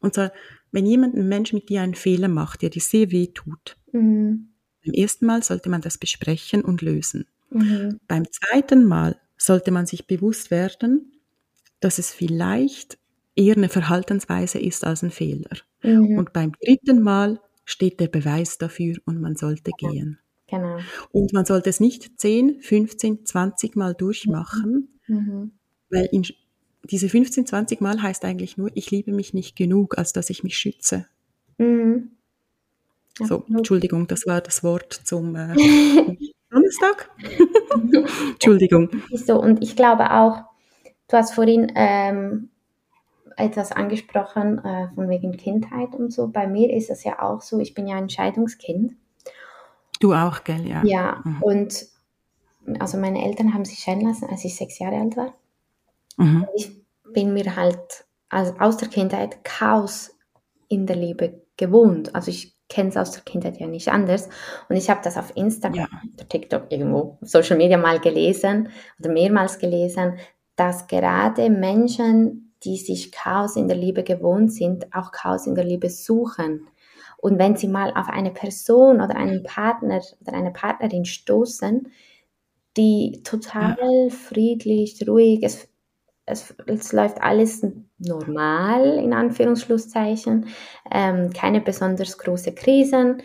Und zwar, wenn jemand, ein Mensch mit dir einen Fehler macht, der dir sehr weh tut, mhm. beim ersten Mal sollte man das besprechen und lösen. Mhm. Beim zweiten Mal sollte man sich bewusst werden, dass es vielleicht eher eine Verhaltensweise ist als ein Fehler. Mhm. Und beim dritten Mal steht der Beweis dafür und man sollte ja. gehen. Genau. Und man sollte es nicht 10, 15, 20 Mal durchmachen, mhm. weil in, diese 15, 20 Mal heißt eigentlich nur, ich liebe mich nicht genug, als dass ich mich schütze. Mhm. Ja, so, Entschuldigung, das war das Wort zum äh, Donnerstag. Entschuldigung. So, und ich glaube auch, du hast vorhin ähm, etwas angesprochen äh, von wegen Kindheit und so. Bei mir ist es ja auch so, ich bin ja ein Scheidungskind. Du auch, gell, ja. Ja, mhm. und also meine Eltern haben sich scheiden lassen, als ich sechs Jahre alt war. Mhm. Ich bin mir halt also aus der Kindheit Chaos in der Liebe gewohnt. Also ich kenne es aus der Kindheit ja nicht anders. Und ich habe das auf Instagram ja. oder TikTok irgendwo, Social Media mal gelesen oder mehrmals gelesen, dass gerade Menschen, die sich Chaos in der Liebe gewohnt sind, auch Chaos in der Liebe suchen. Und wenn sie mal auf eine Person oder einen Partner oder eine Partnerin stoßen, die total ja. friedlich, ruhig, es es, es läuft alles normal, in Anführungsschlusszeichen, ähm, keine besonders große Krisen,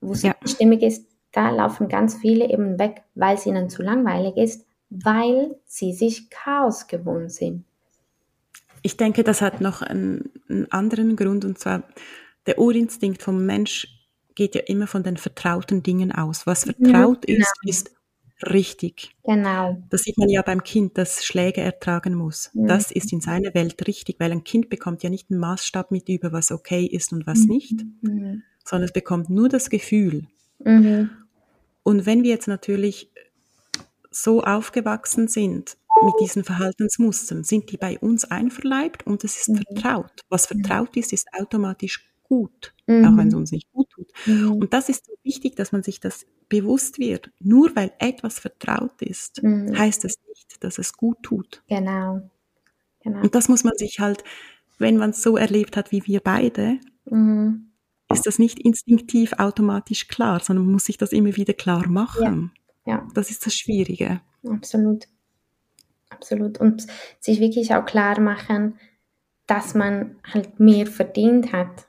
wo es ja. stimmig ist, da laufen ganz viele eben weg, weil es ihnen zu langweilig ist, weil sie sich Chaos gewohnt sind. Ich denke, das hat noch einen, einen anderen Grund, und zwar der Urinstinkt vom Mensch geht ja immer von den vertrauten Dingen aus. Was vertraut ja, genau. ist, ist richtig. Genau. Das sieht man ja beim Kind, das Schläge ertragen muss. Mhm. Das ist in seiner Welt richtig, weil ein Kind bekommt ja nicht einen Maßstab mit über, was okay ist und was mhm. nicht, mhm. sondern es bekommt nur das Gefühl. Mhm. Und wenn wir jetzt natürlich so aufgewachsen sind mit diesen Verhaltensmustern, sind die bei uns einverleibt und es ist mhm. vertraut. Was vertraut ist, ist automatisch gut, mhm. auch wenn es uns nicht gut tut. Mhm. Und das ist so wichtig, dass man sich das bewusst wird. Nur weil etwas vertraut ist, mhm. heißt es nicht, dass es gut tut. Genau. genau. Und das muss man sich halt, wenn man es so erlebt hat wie wir beide, mhm. ist das nicht instinktiv automatisch klar, sondern man muss sich das immer wieder klar machen. Ja. ja. Das ist das Schwierige. Absolut. Absolut. Und sich wirklich auch klar machen, dass man halt mehr verdient hat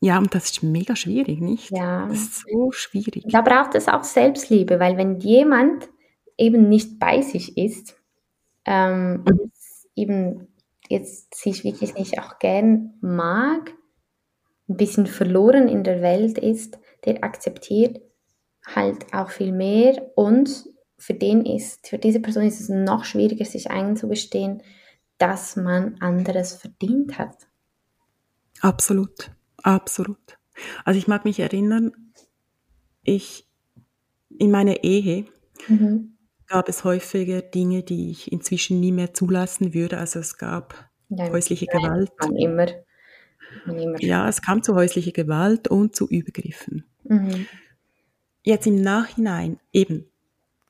ja, und das ist mega schwierig, nicht? Ja. Das ist so schwierig. Da braucht es auch Selbstliebe, weil wenn jemand eben nicht bei sich ist, ähm, mhm. eben jetzt sich wirklich nicht auch gern mag, ein bisschen verloren in der Welt ist, der akzeptiert halt auch viel mehr und für den ist, für diese Person ist es noch schwieriger, sich einzugestehen, dass man anderes verdient hat. Absolut. Absolut. Also ich mag mich erinnern, ich in meiner Ehe mhm. gab es häufiger Dinge, die ich inzwischen nie mehr zulassen würde. Also es gab ja, häusliche nein, Gewalt. Man immer, immer. Ja, es kam zu häuslicher Gewalt und zu Übergriffen. Mhm. Jetzt im Nachhinein eben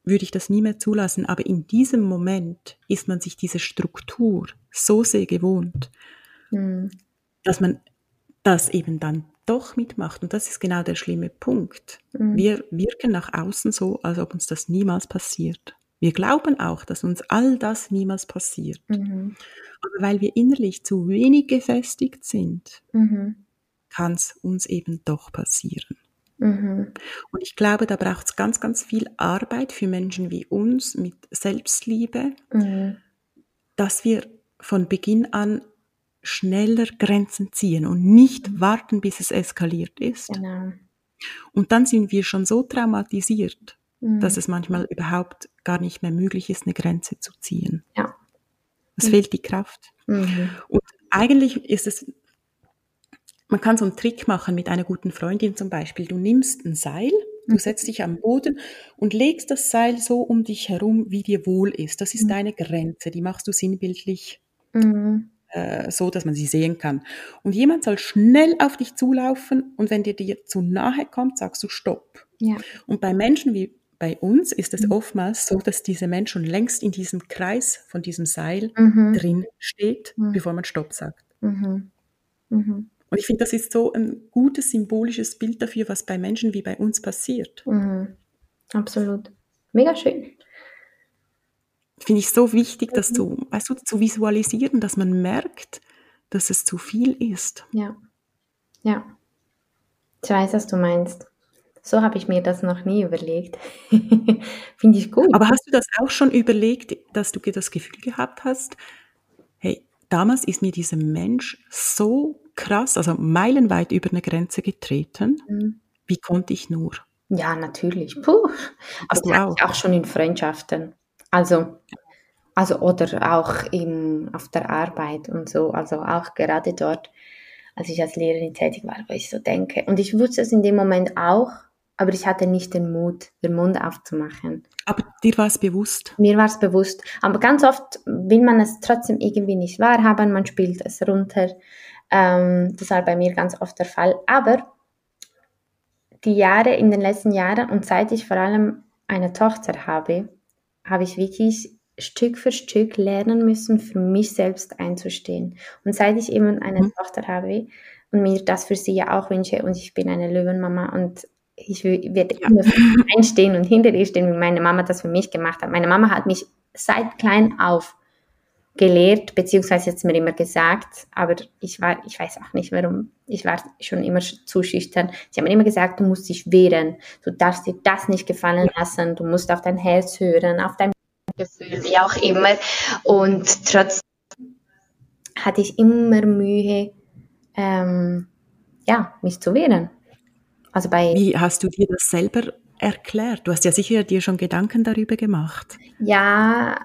würde ich das nie mehr zulassen, aber in diesem Moment ist man sich diese Struktur so sehr gewohnt, mhm. dass man das eben dann doch mitmacht. Und das ist genau der schlimme Punkt. Mhm. Wir wirken nach außen so, als ob uns das niemals passiert. Wir glauben auch, dass uns all das niemals passiert. Mhm. Aber weil wir innerlich zu wenig gefestigt sind, mhm. kann es uns eben doch passieren. Mhm. Und ich glaube, da braucht es ganz, ganz viel Arbeit für Menschen wie uns mit Selbstliebe, mhm. dass wir von Beginn an schneller Grenzen ziehen und nicht mhm. warten, bis es eskaliert ist. Genau. Und dann sind wir schon so traumatisiert, mhm. dass es manchmal überhaupt gar nicht mehr möglich ist, eine Grenze zu ziehen. Ja. Es mhm. fehlt die Kraft. Mhm. Und eigentlich ist es, man kann so einen Trick machen mit einer guten Freundin zum Beispiel. Du nimmst ein Seil, du mhm. setzt dich am Boden und legst das Seil so um dich herum, wie dir wohl ist. Das ist mhm. deine Grenze, die machst du sinnbildlich. Äh, so, dass man sie sehen kann. Und jemand soll schnell auf dich zulaufen und wenn dir dir zu nahe kommt, sagst du Stopp. Ja. Und bei Menschen wie bei uns ist es mhm. oftmals so, dass dieser Mensch schon längst in diesem Kreis von diesem Seil mhm. drin steht, mhm. bevor man Stopp sagt. Mhm. Mhm. Und ich finde, das ist so ein gutes symbolisches Bild dafür, was bei Menschen wie bei uns passiert. Mhm. Absolut. Mega schön finde ich so wichtig, das zu, mhm. weißt du, zu visualisieren, dass man merkt, dass es zu viel ist. Ja. Ja. Ich weiß, was du meinst. So habe ich mir das noch nie überlegt. Finde ich gut. Aber hast du das auch schon überlegt, dass du das Gefühl gehabt hast, hey, damals ist mir dieser Mensch so krass, also meilenweit über eine Grenze getreten. Mhm. Wie konnte ich nur? Ja, natürlich. Puh. Also das auch. auch schon in Freundschaften. Also, also oder auch in, auf der Arbeit und so, also auch gerade dort, als ich als Lehrerin tätig war, wo ich so denke. Und ich wusste es in dem Moment auch, aber ich hatte nicht den Mut, den Mund aufzumachen. Aber dir war es bewusst? Mir war es bewusst. Aber ganz oft will man es trotzdem irgendwie nicht wahrhaben, man spielt es runter. Ähm, das war bei mir ganz oft der Fall. Aber die Jahre, in den letzten Jahren und seit ich vor allem eine Tochter habe, habe ich wirklich Stück für Stück lernen müssen, für mich selbst einzustehen. Und seit ich eben eine mhm. Tochter habe und mir das für sie ja auch wünsche und ich bin eine Löwenmama und ich werde ja. immer einstehen und hinter ihr stehen, wie meine Mama das für mich gemacht hat. Meine Mama hat mich seit klein auf gelehrt, beziehungsweise jetzt mir immer gesagt, aber ich war, ich weiß auch nicht warum, ich war schon immer zu schüchtern. Sie haben immer gesagt, du musst dich wehren, du darfst dir das nicht gefallen lassen, du musst auf dein Herz hören, auf dein Gefühl, wie auch immer. Und trotzdem hatte ich immer Mühe, ähm, ja, mich zu wehren. Also bei Wie hast du dir das selber erklärt? Du hast ja sicher dir schon Gedanken darüber gemacht. Ja,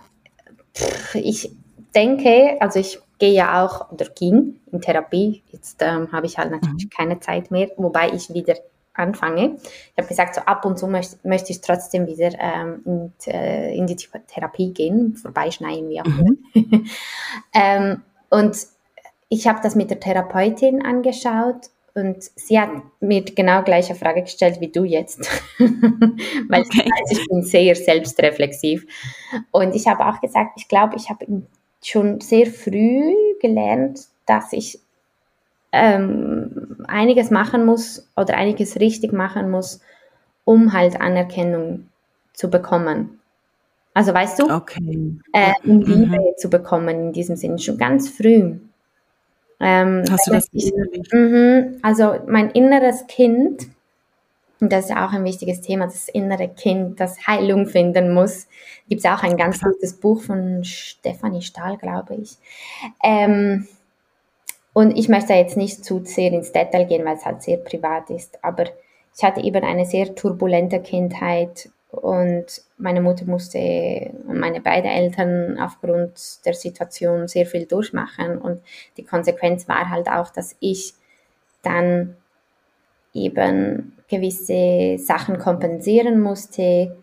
ich denke, also ich gehe ja auch oder ging in Therapie. Jetzt ähm, habe ich halt natürlich mhm. keine Zeit mehr, wobei ich wieder anfange. Ich habe gesagt, so ab und zu möchte, möchte ich trotzdem wieder ähm, in, äh, in, die Therapie gehen, vorbeischneiden, wie auch immer. Mhm. ähm, und ich habe das mit der Therapeutin angeschaut und sie hat mir genau gleiche Frage gestellt wie du jetzt, weil okay. ich, weiß, ich bin sehr selbstreflexiv. Und ich habe auch gesagt, ich glaube, ich habe schon sehr früh gelernt, dass ich ähm, einiges machen muss oder einiges richtig machen muss, um halt Anerkennung zu bekommen. Also weißt du, okay. äh, um Liebe mhm. zu bekommen in diesem Sinne, schon ganz früh. Ähm, Hast du das ich, mh, Also mein inneres Kind, und das ist auch ein wichtiges Thema, das innere Kind, das Heilung finden muss. Gibt es auch ein ganz gutes Buch von Stefanie Stahl, glaube ich. Ähm, und ich möchte jetzt nicht zu sehr ins Detail gehen, weil es halt sehr privat ist, aber ich hatte eben eine sehr turbulente Kindheit und meine Mutter musste und meine beiden Eltern aufgrund der Situation sehr viel durchmachen und die Konsequenz war halt auch, dass ich dann eben gewisse Sachen kompensieren musste.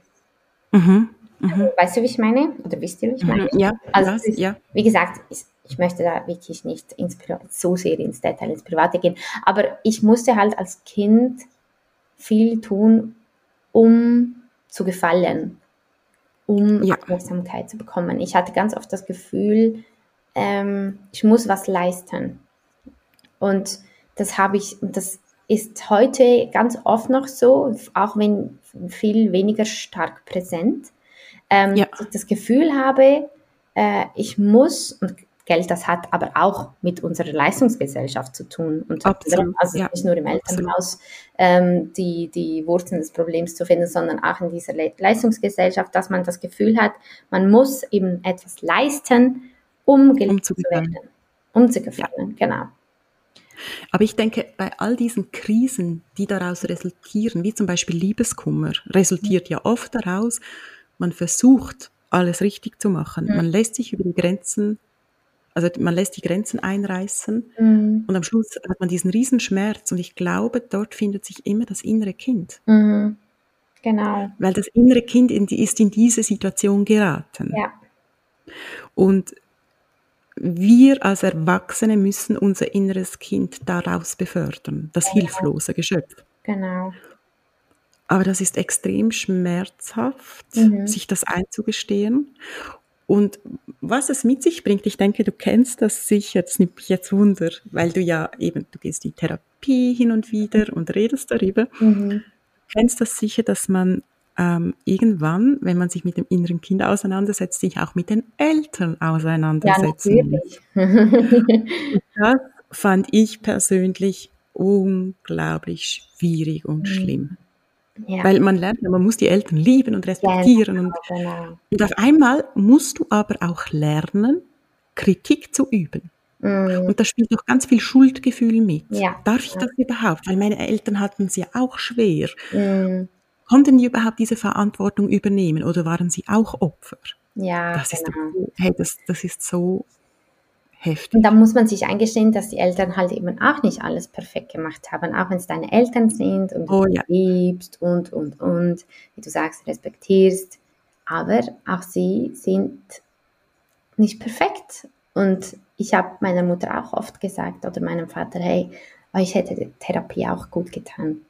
Mhm, mh. Weißt du, wie ich meine? Oder wisst ihr, wie ich meine? Mhm, ja, also, ist, ja. wie gesagt, ich möchte da wirklich nicht ins, so sehr ins Detail, ins Private gehen, aber ich musste halt als Kind viel tun, um zu gefallen, um ja. Aufmerksamkeit zu bekommen. Ich hatte ganz oft das Gefühl, ähm, ich muss was leisten. Und das habe ich, das ist heute ganz oft noch so, auch wenn viel weniger stark präsent, ähm, ja. dass ich das Gefühl habe, äh, ich muss, und Geld, das hat aber auch mit unserer Leistungsgesellschaft zu tun. Und Absolut, also ja. nicht nur im Elternhaus ähm, die, die Wurzeln des Problems zu finden, sondern auch in dieser Le Leistungsgesellschaft, dass man das Gefühl hat, man muss eben etwas leisten, um geliebt um zu werden. um zu gefallen, ja. genau. Aber ich denke, bei all diesen Krisen, die daraus resultieren, wie zum Beispiel Liebeskummer, resultiert ja oft daraus, man versucht, alles richtig zu machen. Mhm. Man lässt sich über die Grenzen, also man lässt die Grenzen einreißen mhm. und am Schluss hat man diesen Riesenschmerz und ich glaube, dort findet sich immer das innere Kind. Mhm. Genau. Weil das innere Kind in die, ist in diese Situation geraten. Ja. Und wir als Erwachsene müssen unser inneres Kind daraus befördern, das genau. hilflose Geschöpf. Genau. Aber das ist extrem schmerzhaft, mhm. sich das einzugestehen. Und was es mit sich bringt, ich denke, du kennst das sicher, das nimmt mich jetzt Wunder, weil du ja eben, du gehst in Therapie hin und wieder und redest darüber. Mhm. Du kennst das sicher, dass man ähm, irgendwann, wenn man sich mit dem inneren Kind auseinandersetzt, sich auch mit den Eltern auseinandersetzen. Ja, natürlich. das fand ich persönlich unglaublich schwierig und mhm. schlimm. Ja. Weil man lernt, man muss die Eltern lieben und respektieren. Ja, genau, und, genau. und auf einmal musst du aber auch lernen, Kritik zu üben. Mhm. Und da spielt noch ganz viel Schuldgefühl mit. Ja. Darf ich das überhaupt? Weil meine Eltern hatten es ja auch schwer. Mhm. Konnten die überhaupt diese Verantwortung übernehmen oder waren sie auch Opfer? Ja, das ist, genau. hey, das, das ist so heftig. Und da muss man sich eingestehen, dass die Eltern halt eben auch nicht alles perfekt gemacht haben, auch wenn es deine Eltern sind und du oh, ja. liebst und, und, und, wie du sagst, respektierst. Aber auch sie sind nicht perfekt. Und ich habe meiner Mutter auch oft gesagt oder meinem Vater, hey, euch hätte Therapie auch gut getan.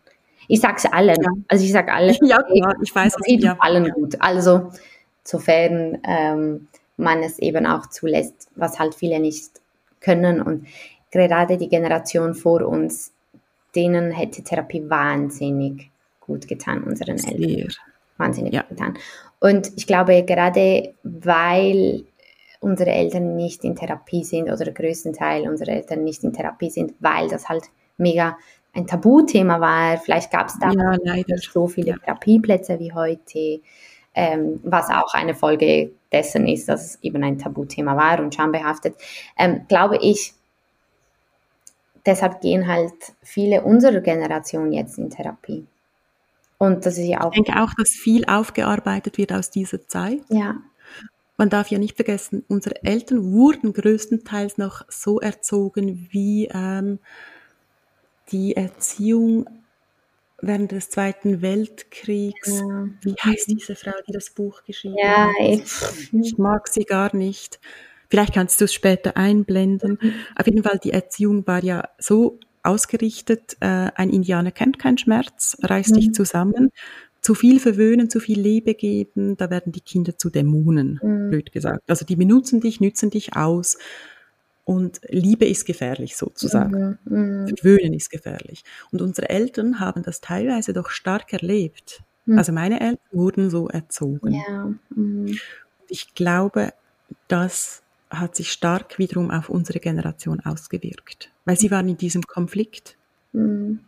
Ich sage es allen. Ja. Also ich sage allen. Ja, klar, ich weiß es. Ja. allen gut. Also sofern ähm, man es eben auch zulässt, was halt viele nicht können. Und gerade die Generation vor uns, denen hätte Therapie wahnsinnig gut getan, unseren Sehr. Eltern. Wahnsinnig ja. gut getan. Und ich glaube, gerade weil unsere Eltern nicht in Therapie sind oder der größte Teil unserer Eltern nicht in Therapie sind, weil das halt mega ein Tabuthema war. Vielleicht gab es da ja, nicht so viele. Therapieplätze wie heute, ähm, was auch eine Folge dessen ist, dass es eben ein Tabuthema war und schambehaftet. Ähm, glaube ich, deshalb gehen halt viele unserer Generation jetzt in Therapie. Und das ist ja auch. Ich denke auch, dass viel aufgearbeitet wird aus dieser Zeit. Ja. Man darf ja nicht vergessen, unsere Eltern wurden größtenteils noch so erzogen, wie ähm, die Erziehung während des Zweiten Weltkriegs. Ja. Wie heißt diese Frau, die das Buch geschrieben ja, hat? Ich, ich mag sie gar nicht. Vielleicht kannst du es später einblenden. Mhm. Auf jeden Fall, die Erziehung war ja so ausgerichtet, äh, ein Indianer kennt keinen Schmerz, reißt mhm. dich zusammen. Zu viel verwöhnen, zu viel Liebe geben, da werden die Kinder zu Dämonen, mhm. blöd gesagt. Also die benutzen dich, nützen dich aus und Liebe ist gefährlich sozusagen. Mhm, mh. Verwöhnen ist gefährlich. Und unsere Eltern haben das teilweise doch stark erlebt. Mhm. Also meine Eltern wurden so erzogen. Ja. Mhm. Ich glaube, das hat sich stark wiederum auf unsere Generation ausgewirkt, weil sie waren in diesem Konflikt. Mhm.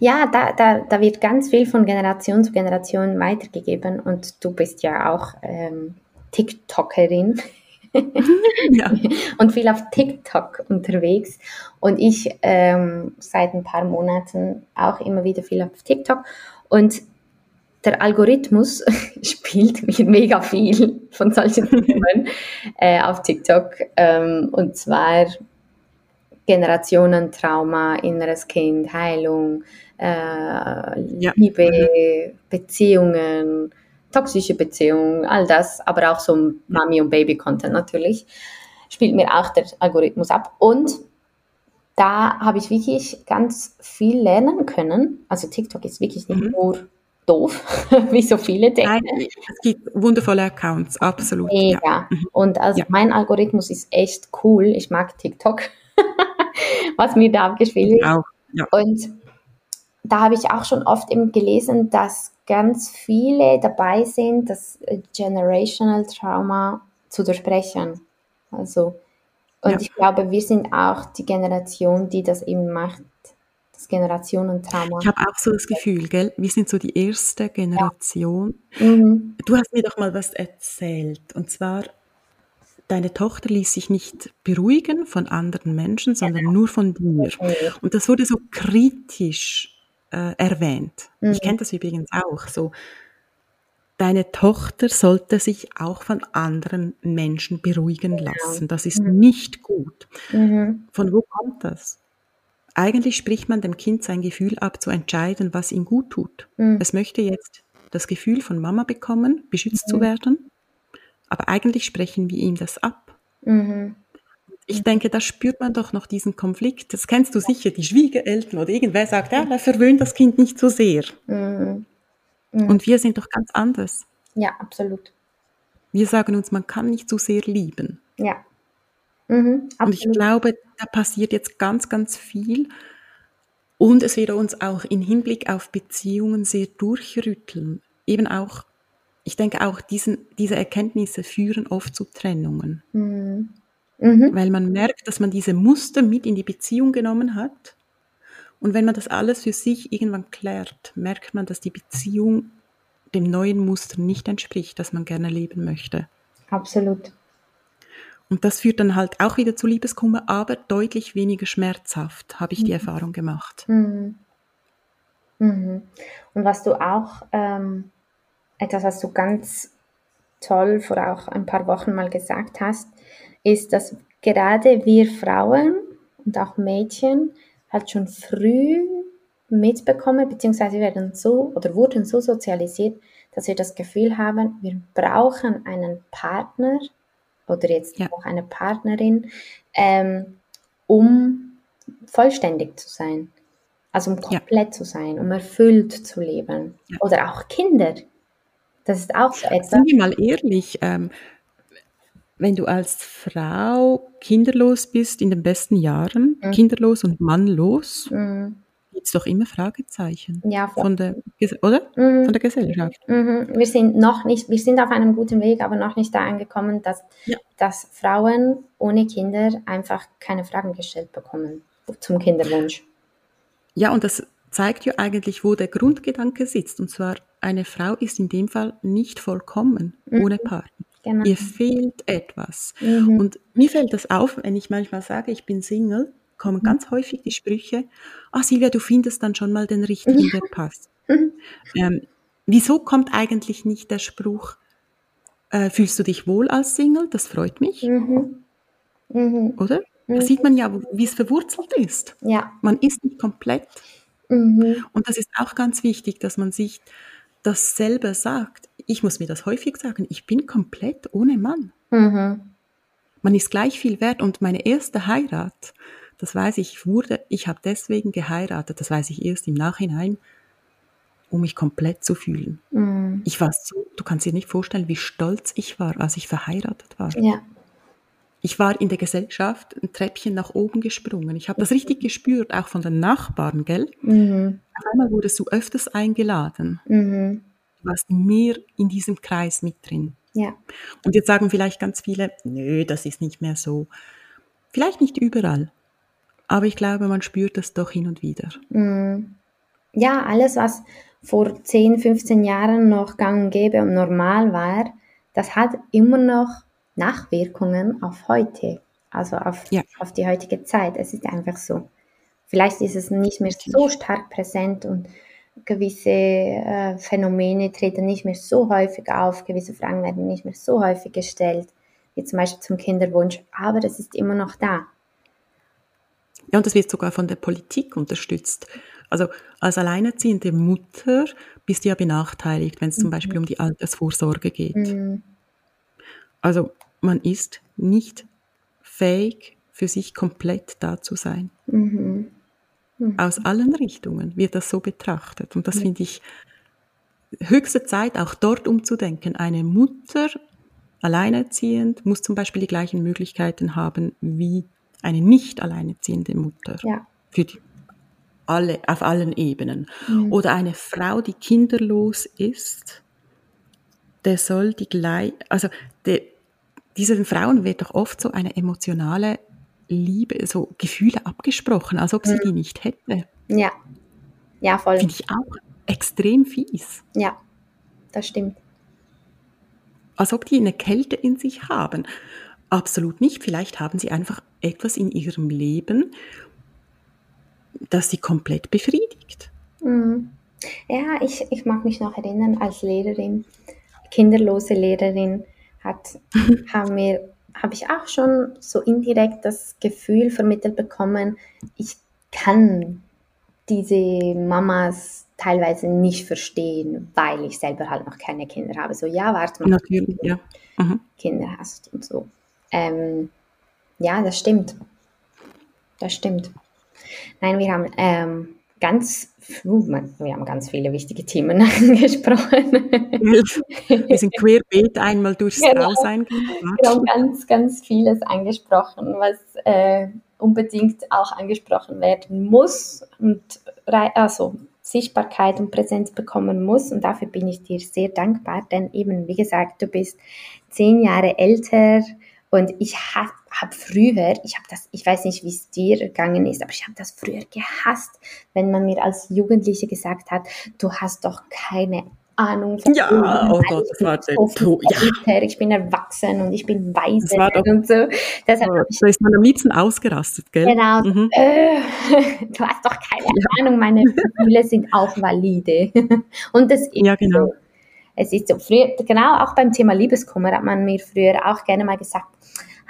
Ja, da, da, da wird ganz viel von Generation zu Generation weitergegeben und du bist ja auch ähm, TikTokerin. Ja. und viel auf TikTok unterwegs. Und ich ähm, seit ein paar Monaten auch immer wieder viel auf TikTok. Und der Algorithmus spielt mir mega viel von solchen Themen äh, auf TikTok. Ähm, und zwar Generationentrauma, inneres Kind, Heilung, äh, ja. Liebe, Beziehungen, toxische Beziehungen, all das, aber auch so Mami- und Baby-Content natürlich, spielt mir auch der Algorithmus ab. Und da habe ich wirklich ganz viel lernen können. Also TikTok ist wirklich nicht mhm. nur doof, wie so viele denken. Nein, es gibt wundervolle Accounts, absolut. Mega. Ja. Mhm. Und also ja. mein Algorithmus ist echt cool. Ich mag TikTok, was mir da abgespielt. Auch. Ja. Und da habe ich auch schon oft eben gelesen, dass ganz viele dabei sind, das Generational Trauma zu durchbrechen. Also, und ja. ich glaube, wir sind auch die Generation, die das eben macht, das Generationentrauma. Ich habe auch so das Gefühl, gell? Wir sind so die erste Generation. Ja. Mhm. Du hast mir doch mal was erzählt, und zwar deine Tochter ließ sich nicht beruhigen von anderen Menschen, sondern ja. nur von dir. Und das wurde so kritisch äh, erwähnt. Mhm. Ich kenne das übrigens auch. So, deine Tochter sollte sich auch von anderen Menschen beruhigen lassen. Das ist mhm. nicht gut. Mhm. Von wo kommt das? Eigentlich spricht man dem Kind sein Gefühl ab, zu entscheiden, was ihm gut tut. Mhm. Es möchte jetzt das Gefühl von Mama bekommen, beschützt zu mhm. werden, aber eigentlich sprechen wir ihm das ab. Ich denke, da spürt man doch noch diesen Konflikt. Das kennst du sicher, die Schwiegereltern oder irgendwer sagt, ja, er verwöhnt das Kind nicht so sehr. Mhm. Mhm. Und wir sind doch ganz anders. Ja, absolut. Wir sagen uns, man kann nicht so sehr lieben. Ja. Mhm, und ich glaube, da passiert jetzt ganz, ganz viel. Und es wird uns auch im Hinblick auf Beziehungen sehr durchrütteln. Eben auch, ich denke auch, diesen, diese Erkenntnisse führen oft zu Trennungen. Mhm. Mhm. Weil man merkt, dass man diese Muster mit in die Beziehung genommen hat. Und wenn man das alles für sich irgendwann klärt, merkt man, dass die Beziehung dem neuen Muster nicht entspricht, das man gerne leben möchte. Absolut. Und das führt dann halt auch wieder zu Liebeskummer, aber deutlich weniger schmerzhaft, habe ich mhm. die Erfahrung gemacht. Mhm. Mhm. Und was du auch, ähm, etwas, was du ganz toll vor auch ein paar Wochen mal gesagt hast, ist, dass gerade wir Frauen und auch Mädchen halt schon früh mitbekommen, beziehungsweise werden so oder wurden so sozialisiert, dass wir das Gefühl haben, wir brauchen einen Partner oder jetzt ja. auch eine Partnerin, ähm, um vollständig zu sein. Also um komplett ja. zu sein, um erfüllt zu leben. Ja. Oder auch Kinder. Das ist auch so etwas. Sind wir mal ehrlich, ähm, wenn du als Frau kinderlos bist in den besten Jahren, mhm. kinderlos und mannlos, mhm. gibt es doch immer Fragezeichen. Ja, von der, oder? Mhm. Von der Gesellschaft. Mhm. Wir sind noch nicht, wir sind auf einem guten Weg, aber noch nicht da angekommen, dass, ja. dass Frauen ohne Kinder einfach keine Fragen gestellt bekommen zum Kinderwunsch. Ja, und das zeigt ja eigentlich, wo der Grundgedanke sitzt. Und zwar, eine Frau ist in dem Fall nicht vollkommen mhm. ohne Partner. Genau. Ihr fehlt etwas. Mhm. Und mir fällt das auf, wenn ich manchmal sage, ich bin Single, kommen mhm. ganz häufig die Sprüche, ah Silvia, du findest dann schon mal den richtigen, der passt. Mhm. Ähm, wieso kommt eigentlich nicht der Spruch, äh, fühlst du dich wohl als Single? Das freut mich. Mhm. Mhm. Oder? Da sieht man ja, wie es verwurzelt ist. Ja. Man ist nicht komplett. Mhm. Und das ist auch ganz wichtig, dass man sich das selber sagt. Ich muss mir das häufig sagen, ich bin komplett ohne Mann. Mhm. Man ist gleich viel wert und meine erste Heirat, das weiß ich, wurde, ich habe deswegen geheiratet, das weiß ich erst im Nachhinein, um mich komplett zu fühlen. Mhm. Ich war so, du kannst dir nicht vorstellen, wie stolz ich war, als ich verheiratet war. Ja ich war in der Gesellschaft ein Treppchen nach oben gesprungen. Ich habe das richtig gespürt, auch von den Nachbarn, gell? Mhm. Auf einmal wurdest du öfters eingeladen. Mhm. Du warst mehr in diesem Kreis mit drin. Ja. Und jetzt sagen vielleicht ganz viele, nö, das ist nicht mehr so. Vielleicht nicht überall, aber ich glaube, man spürt das doch hin und wieder. Mhm. Ja, alles, was vor 10, 15 Jahren noch gang und gäbe und normal war, das hat immer noch Nachwirkungen auf heute, also auf, ja. auf die heutige Zeit. Es ist einfach so. Vielleicht ist es nicht mehr so stark präsent und gewisse äh, Phänomene treten nicht mehr so häufig auf, gewisse Fragen werden nicht mehr so häufig gestellt, wie zum Beispiel zum Kinderwunsch, aber es ist immer noch da. Ja, und das wird sogar von der Politik unterstützt. Also als alleinerziehende Mutter bist du ja benachteiligt, wenn es mhm. zum Beispiel um die Altersvorsorge geht. Mhm. Also man ist nicht fähig, für sich komplett da zu sein. Mhm. Mhm. Aus allen Richtungen wird das so betrachtet. Und das mhm. finde ich höchste Zeit, auch dort umzudenken. Eine Mutter, alleinerziehend, muss zum Beispiel die gleichen Möglichkeiten haben wie eine nicht alleinerziehende Mutter. Ja. Für die, alle, auf allen Ebenen. Mhm. Oder eine Frau, die kinderlos ist, der soll die gleich, also der, diesen Frauen wird doch oft so eine emotionale Liebe, so Gefühle abgesprochen, als ob sie mhm. die nicht hätte. Ja. Ja, voll. Finde ich auch extrem fies. Ja, das stimmt. Als ob die eine Kälte in sich haben. absolut nicht. Vielleicht haben sie einfach etwas in ihrem Leben, das sie komplett befriedigt. Mhm. Ja, ich, ich mag mich noch erinnern, als Lehrerin, kinderlose Lehrerin, hat, haben wir, habe ich auch schon so indirekt das Gefühl vermittelt bekommen, ich kann diese Mamas teilweise nicht verstehen, weil ich selber halt noch keine Kinder habe. So, ja, warte mal. Natürlich, ja. Kinder hast und so. Ähm, ja, das stimmt. Das stimmt. Nein, wir haben ähm, ganz, wir haben ganz viele wichtige Themen angesprochen. Wir sind querbeet einmal durchs genau. Dasein Wir haben ganz, ganz vieles angesprochen, was äh, unbedingt auch angesprochen werden muss und also Sichtbarkeit und Präsenz bekommen muss. Und dafür bin ich dir sehr dankbar, denn eben, wie gesagt, du bist zehn Jahre älter und ich habe hab früher, ich habe das, ich weiß nicht, wie es dir gegangen ist, aber ich habe das früher gehasst, wenn man mir als Jugendliche gesagt hat, du hast doch keine Ahnung von Ja, Leben, oh Gott, das war so ja. Ich bin erwachsen und ich bin weise und so. Deshalb oh, da ist man am liebsten ausgerastet, gell? Genau. Mhm. Äh, du hast doch keine ja. Ahnung, meine Gefühle sind auch valide. und das ist ja, genau. so. Es ist so. Früher, genau auch beim Thema Liebeskummer hat man mir früher auch gerne mal gesagt,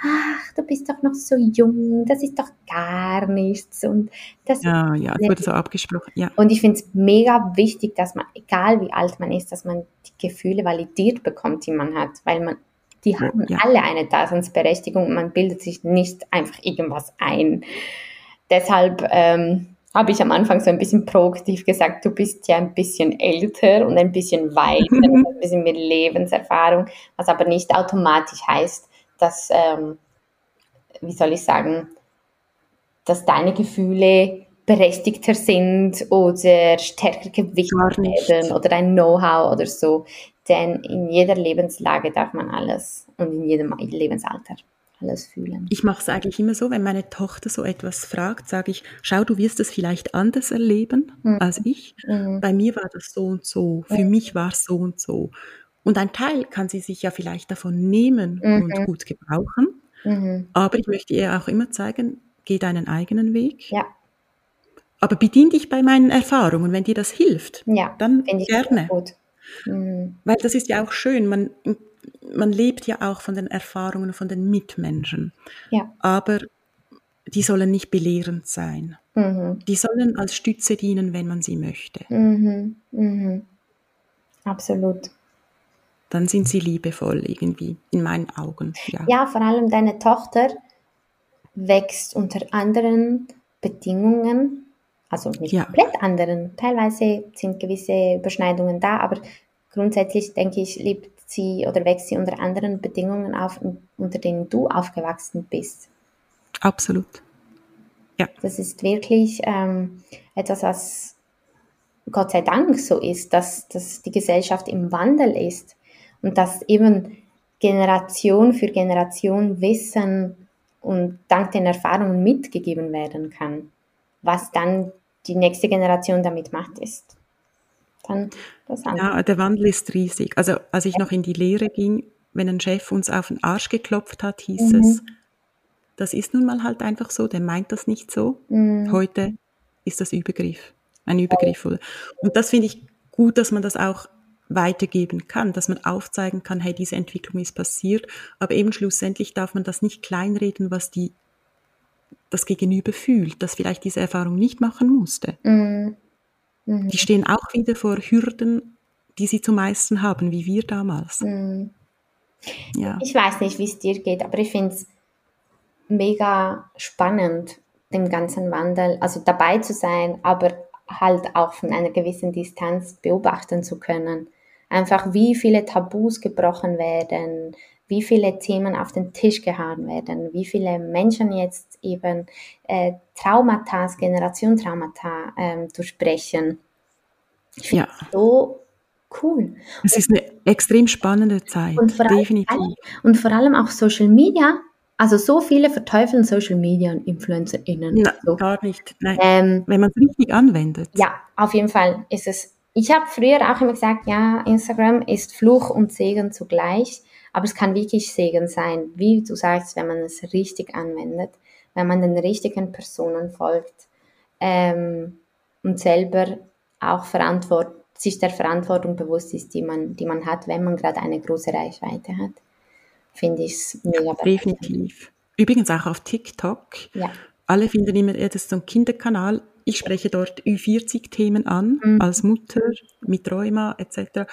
ach, du bist doch noch so jung, das ist doch gar nichts. Und das ja, ja, es wurde so abgesprochen, ja. Und ich finde es mega wichtig, dass man, egal wie alt man ist, dass man die Gefühle validiert bekommt, die man hat, weil man, die haben ja. alle eine Daseinsberechtigung und man bildet sich nicht einfach irgendwas ein. Deshalb ähm, habe ich am Anfang so ein bisschen proaktiv gesagt, du bist ja ein bisschen älter und ein bisschen weiter, ein bisschen mit Lebenserfahrung, was aber nicht automatisch heißt, dass, ähm, wie soll ich sagen, dass deine Gefühle berechtigter sind oder stärker gewichtet werden oder dein Know-how oder so. Denn in jeder Lebenslage darf man alles und in jedem Lebensalter alles fühlen. Ich mache es eigentlich immer so, wenn meine Tochter so etwas fragt, sage ich, schau, du wirst es vielleicht anders erleben mhm. als ich. Mhm. Bei mir war das so und so, für mhm. mich war es so und so. Und ein Teil kann sie sich ja vielleicht davon nehmen mhm. und gut gebrauchen. Mhm. Aber ich möchte ihr auch immer zeigen, geh deinen eigenen Weg. Ja. Aber bedien dich bei meinen Erfahrungen. Wenn dir das hilft, ja, dann gerne. Mhm. Weil das ist ja auch schön. Man, man lebt ja auch von den Erfahrungen von den Mitmenschen. Ja. Aber die sollen nicht belehrend sein. Mhm. Die sollen als Stütze dienen, wenn man sie möchte. Mhm. Mhm. Absolut dann sind sie liebevoll irgendwie, in meinen Augen. Ja, ja vor allem deine Tochter wächst unter anderen Bedingungen, also nicht ja. komplett anderen. Teilweise sind gewisse Überschneidungen da, aber grundsätzlich denke ich, lebt sie oder wächst sie unter anderen Bedingungen auf, unter denen du aufgewachsen bist. Absolut. Ja. Das ist wirklich ähm, etwas, was Gott sei Dank so ist, dass, dass die Gesellschaft im Wandel ist und dass eben Generation für Generation Wissen und dank den Erfahrungen mitgegeben werden kann. Was dann die nächste Generation damit macht, ist dann das andere. Ja, der Wandel ist riesig. Also als ich noch in die Lehre ging, wenn ein Chef uns auf den Arsch geklopft hat, hieß mhm. es, das ist nun mal halt einfach so, der meint das nicht so. Mhm. Heute ist das Übergriff, ein Übergriff. Und das finde ich gut, dass man das auch weitergeben kann, dass man aufzeigen kann, hey, diese Entwicklung ist passiert, aber eben schlussendlich darf man das nicht kleinreden, was die das Gegenüber fühlt, das vielleicht diese Erfahrung nicht machen musste. Mhm. Mhm. Die stehen auch wieder vor Hürden, die sie zu meistern haben, wie wir damals. Mhm. Ja. Ich weiß nicht, wie es dir geht, aber ich finde es mega spannend, dem ganzen Wandel, also dabei zu sein, aber halt auch von einer gewissen Distanz beobachten zu können einfach wie viele Tabus gebrochen werden, wie viele Themen auf den Tisch gehauen werden, wie viele Menschen jetzt eben äh, Traumata, Generationstraumata ähm, durchbrechen. Ich finde ja. so cool. Es ist eine extrem spannende Zeit, und definitiv. Allem, und vor allem auch Social Media. Also so viele verteufeln Social Media und InfluencerInnen. Na, so. Gar nicht. Nein. Ähm, Wenn man es richtig anwendet. Ja, auf jeden Fall ist es ich habe früher auch immer gesagt, ja, Instagram ist Fluch und Segen zugleich, Aber es kann wirklich Segen sein, wie du sagst, wenn man es richtig anwendet, wenn man den richtigen Personen folgt ähm, und selber auch sich der Verantwortung bewusst ist, die man, die man hat, wenn man gerade eine große Reichweite hat. Finde ich es mega ja, Definitiv. Übrigens auch auf TikTok. Ja. Alle finden immer, das ist so ein Kinderkanal. Ich spreche dort Ü40-Themen an, mhm. als Mutter, mit Rheuma etc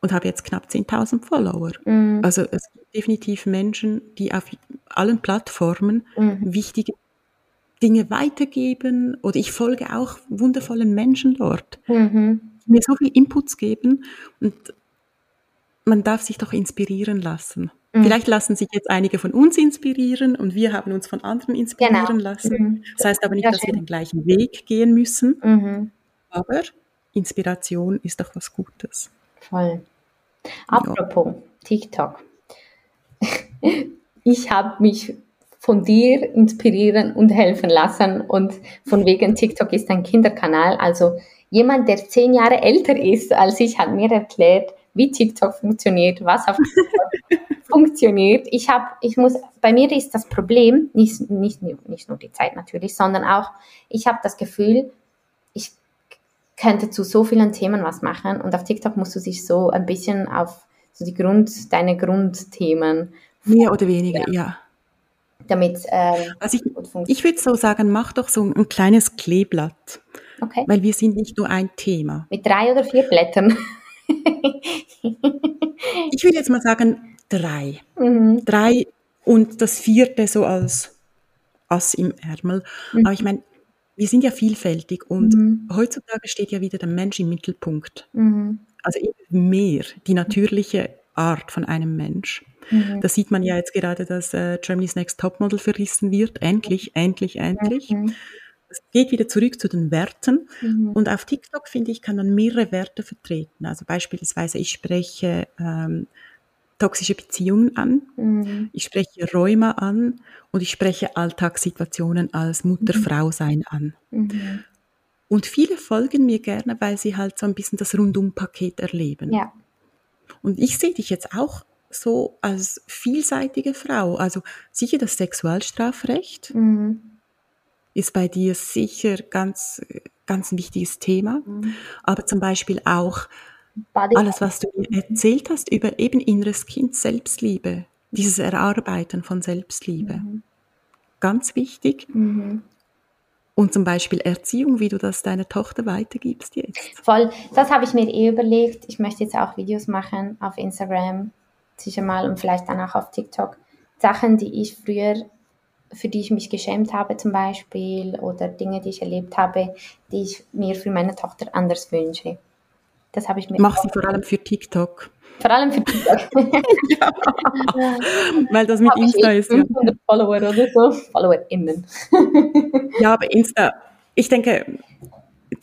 und habe jetzt knapp 10.000 Follower. Mhm. Also es gibt definitiv Menschen, die auf allen Plattformen mhm. wichtige Dinge weitergeben oder ich folge auch wundervollen Menschen dort, mhm. die mir so viel Inputs geben und man darf sich doch inspirieren lassen. Mhm. Vielleicht lassen sich jetzt einige von uns inspirieren und wir haben uns von anderen inspirieren genau. lassen. Mhm. Das heißt aber nicht, dass wir den gleichen Weg gehen müssen, mhm. aber Inspiration ist doch was Gutes. Voll. Apropos ja. TikTok. Ich habe mich von dir inspirieren und helfen lassen und von wegen TikTok ist ein Kinderkanal. Also jemand, der zehn Jahre älter ist als ich, hat mir erklärt, wie TikTok funktioniert, was auf TikTok funktioniert. Ich habe, ich muss, bei mir ist das Problem, nicht, nicht, nicht nur die Zeit natürlich, sondern auch, ich habe das Gefühl, könnte zu so vielen Themen was machen und auf TikTok musst du dich so ein bisschen auf so die Grund, deine Grundthemen. Mehr oder weniger, ja. Damit, äh, also ich, ich würde so sagen, mach doch so ein kleines Kleeblatt. Okay. Weil wir sind nicht nur ein Thema. Mit drei oder vier Blättern. Ich würde jetzt mal sagen, drei. Mhm. Drei und das vierte so als Ass im Ärmel. Mhm. Aber ich meine, wir sind ja vielfältig und mhm. heutzutage steht ja wieder der Mensch im Mittelpunkt. Mhm. Also mehr die natürliche Art von einem Mensch. Mhm. Da sieht man ja jetzt gerade, dass äh, Germany's Next Topmodel verrissen wird. Endlich, endlich, endlich. Mhm. Es geht wieder zurück zu den Werten. Mhm. Und auf TikTok, finde ich, kann man mehrere Werte vertreten. Also beispielsweise, ich spreche ähm, toxische Beziehungen an, mhm. ich spreche Rheuma an und ich spreche Alltagssituationen als Mutter, mhm. An. Mhm. Und viele folgen mir gerne, weil sie halt so ein bisschen das Rundumpaket erleben. Ja. Und ich sehe dich jetzt auch so als vielseitige Frau. Also sicher das Sexualstrafrecht mhm. Ist bei dir sicher ganz, ganz ein wichtiges Thema. Mhm. Aber zum Beispiel auch Body alles, was du mir erzählt hast über eben inneres Kind, Selbstliebe, dieses Erarbeiten von Selbstliebe. Mhm. Ganz wichtig. Mhm. Und zum Beispiel Erziehung, wie du das deiner Tochter weitergibst jetzt. Voll, das habe ich mir eh überlegt. Ich möchte jetzt auch Videos machen auf Instagram, sicher mal und vielleicht dann auch auf TikTok. Sachen, die ich früher, für die ich mich geschämt habe zum Beispiel oder Dinge, die ich erlebt habe, die ich mir für meine Tochter anders wünsche. Das habe ich mir. Mach sie vor allem für TikTok. Vor allem für TikTok. ja. Weil das mit Hab Insta ist. 500 ja. Follower oder so. FollowerInnen. ja, aber Insta, ich denke,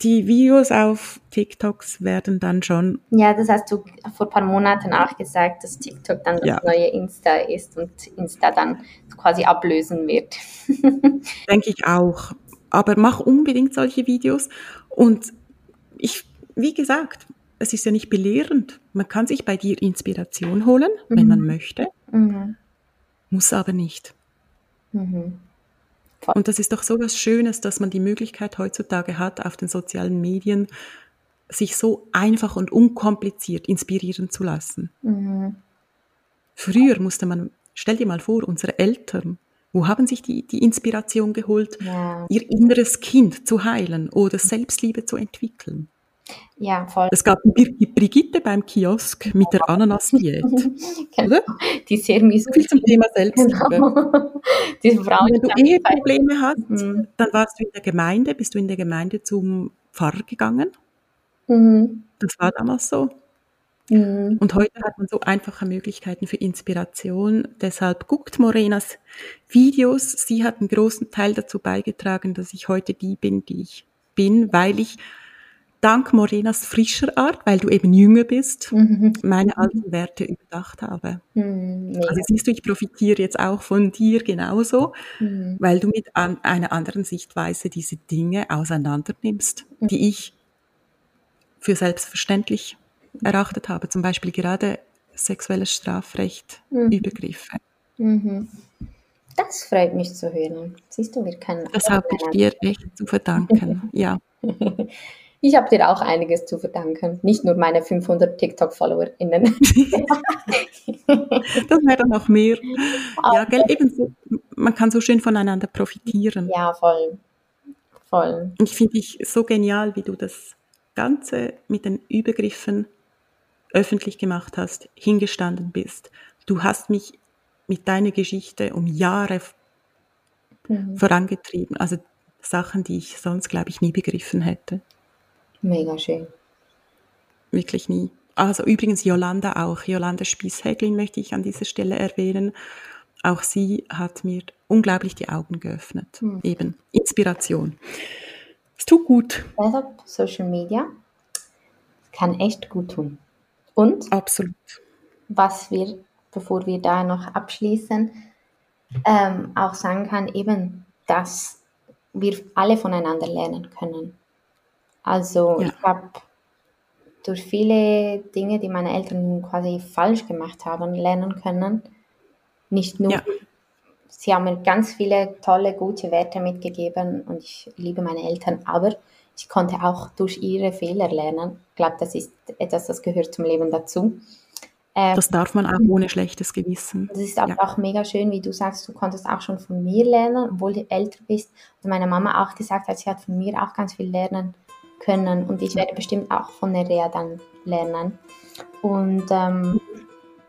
die Videos auf TikToks werden dann schon. Ja, das hast du vor ein paar Monaten auch gesagt, dass TikTok dann das ja. neue Insta ist und Insta dann quasi ablösen wird. Denke ich auch. Aber mach unbedingt solche Videos. Und ich, wie gesagt, es ist ja nicht belehrend. Man kann sich bei dir Inspiration holen, mhm. wenn man möchte, mhm. muss aber nicht. Mhm. Und das ist doch so was Schönes, dass man die Möglichkeit heutzutage hat, auf den sozialen Medien sich so einfach und unkompliziert inspirieren zu lassen. Mhm. Früher musste man, stell dir mal vor, unsere Eltern, wo haben sich die, die Inspiration geholt, ja. ihr inneres Kind zu heilen oder Selbstliebe zu entwickeln? Ja, voll. Es gab die Brigitte beim Kiosk mit der Ananas-Diät. genau. Die sehr mies. Viel zum Thema Selbstliebe. Genau. Diese Frau wenn du Eheprobleme hast, mhm. dann warst du in der Gemeinde, bist du in der Gemeinde zum Pfarrer gegangen. Mhm. Das war damals so. Mhm. Und heute hat man so einfache Möglichkeiten für Inspiration. Deshalb guckt Morenas Videos. Sie hat einen großen Teil dazu beigetragen, dass ich heute die bin, die ich bin, weil ich dank Morenas frischer Art, weil du eben jünger bist, mhm. meine alten Werte überdacht habe. Mhm. Also siehst du, ich profitiere jetzt auch von dir genauso, mhm. weil du mit an, einer anderen Sichtweise diese Dinge auseinander nimmst, mhm. die ich für selbstverständlich erachtet habe. Zum Beispiel gerade sexuelles Strafrecht, mhm. Übergriffe. Mhm. Das freut mich zu hören. Siehst du, wir können. Das habe ich dir echt zu verdanken, ja. Ich habe dir auch einiges zu verdanken, nicht nur meine 500 TikTok-FollowerInnen. das wäre noch mehr. Ja, gell, ebenso, man kann so schön voneinander profitieren. Ja, voll. Voll. Und ich finde dich so genial, wie du das Ganze mit den Übergriffen öffentlich gemacht hast, hingestanden bist. Du hast mich mit deiner Geschichte um Jahre mhm. vorangetrieben. Also Sachen, die ich sonst, glaube ich, nie begriffen hätte. Mega schön. Wirklich nie. Also übrigens Jolanda auch. Jolanda Spießhäglin möchte ich an dieser Stelle erwähnen. Auch sie hat mir unglaublich die Augen geöffnet. Hm. Eben Inspiration. Es tut gut. Deshalb Social Media kann echt gut tun. Und? Absolut. Was wir, bevor wir da noch abschließen, ähm, auch sagen kann, eben, dass wir alle voneinander lernen können. Also ja. ich habe durch viele Dinge, die meine Eltern quasi falsch gemacht haben, lernen können. Nicht nur, ja. sie haben mir ganz viele tolle, gute Werte mitgegeben und ich liebe meine Eltern, aber ich konnte auch durch ihre Fehler lernen. Ich glaube, das ist etwas, das gehört zum Leben dazu. Ähm, das darf man auch ohne schlechtes Gewissen. Das ist ja. auch mega schön, wie du sagst, du konntest auch schon von mir lernen, obwohl du älter bist. Und meine Mama auch gesagt hat, sie hat von mir auch ganz viel lernen können und ich werde bestimmt auch von Nerea dann lernen. Und ähm,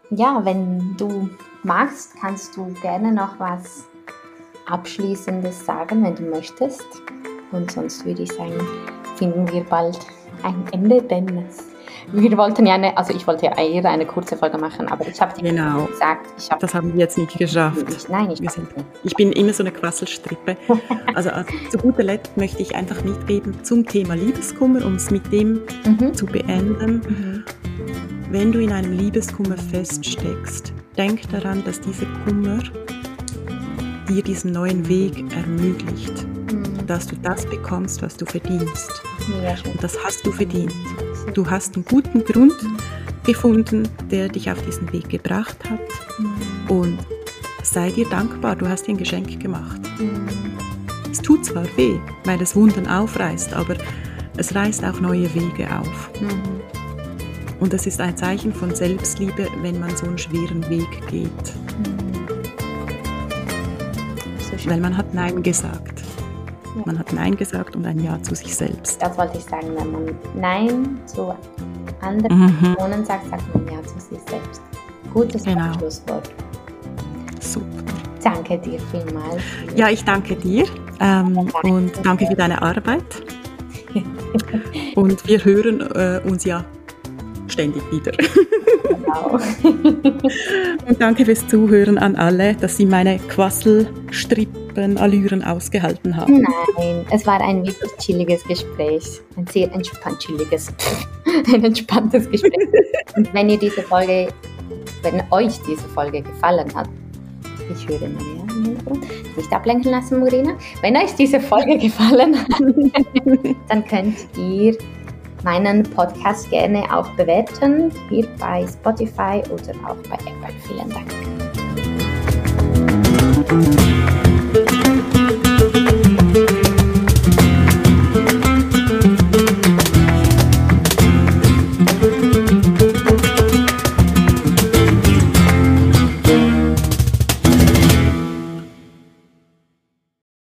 ja, wenn du magst, kannst du gerne noch was Abschließendes sagen, wenn du möchtest. Und sonst würde ich sagen, finden wir bald ein Ende, denn es wir wollten ja eine, also ich wollte ja eher eine kurze Folge machen, aber ich habe dir genau. gesagt, ich hab, das haben wir jetzt nicht geschafft. Ich, nein, ich, sind, ich bin immer so eine Quasselstrippe. also, also zu guter Letzt möchte ich einfach mitgeben zum Thema Liebeskummer, um es mit dem mhm. zu beenden. Mhm. Wenn du in einem Liebeskummer feststeckst, denk daran, dass dieser Kummer dir diesen neuen Weg ermöglicht, mhm. Dass du das bekommst, was du verdienst. Ja, Und das hast du verdient. Du hast einen guten Grund gefunden, der dich auf diesen Weg gebracht hat. Mhm. Und sei dir dankbar, du hast dir ein Geschenk gemacht. Mhm. Es tut zwar weh, weil es Wunden aufreißt, aber es reißt auch neue Wege auf. Mhm. Und es ist ein Zeichen von Selbstliebe, wenn man so einen schweren Weg geht. So weil man hat Nein gesagt. Man hat Nein gesagt und ein Ja zu sich selbst. Das wollte ich sagen. Wenn man Nein zu anderen mhm. Personen sagt, sagt man Ja zu sich selbst. Gutes genau. Schlusswort. Super. Danke dir vielmals. Ja, ich danke dir ähm, und danke für deine Arbeit. und wir hören äh, uns ja ständig wieder. Genau. und danke fürs Zuhören an alle, dass Sie meine Quasselstrippen-Allüren ausgehalten haben. Nein, es war ein wirklich chilliges Gespräch. Ein sehr entspannt chilliges, ein entspanntes Gespräch. Und wenn ihr diese Folge, wenn euch diese Folge gefallen hat, ich höre Maria nicht ablenken lassen, Morena. Wenn euch diese Folge gefallen hat, dann könnt ihr meinen Podcast gerne auch bewerten, hier bei Spotify oder auch bei Apple. Vielen Dank.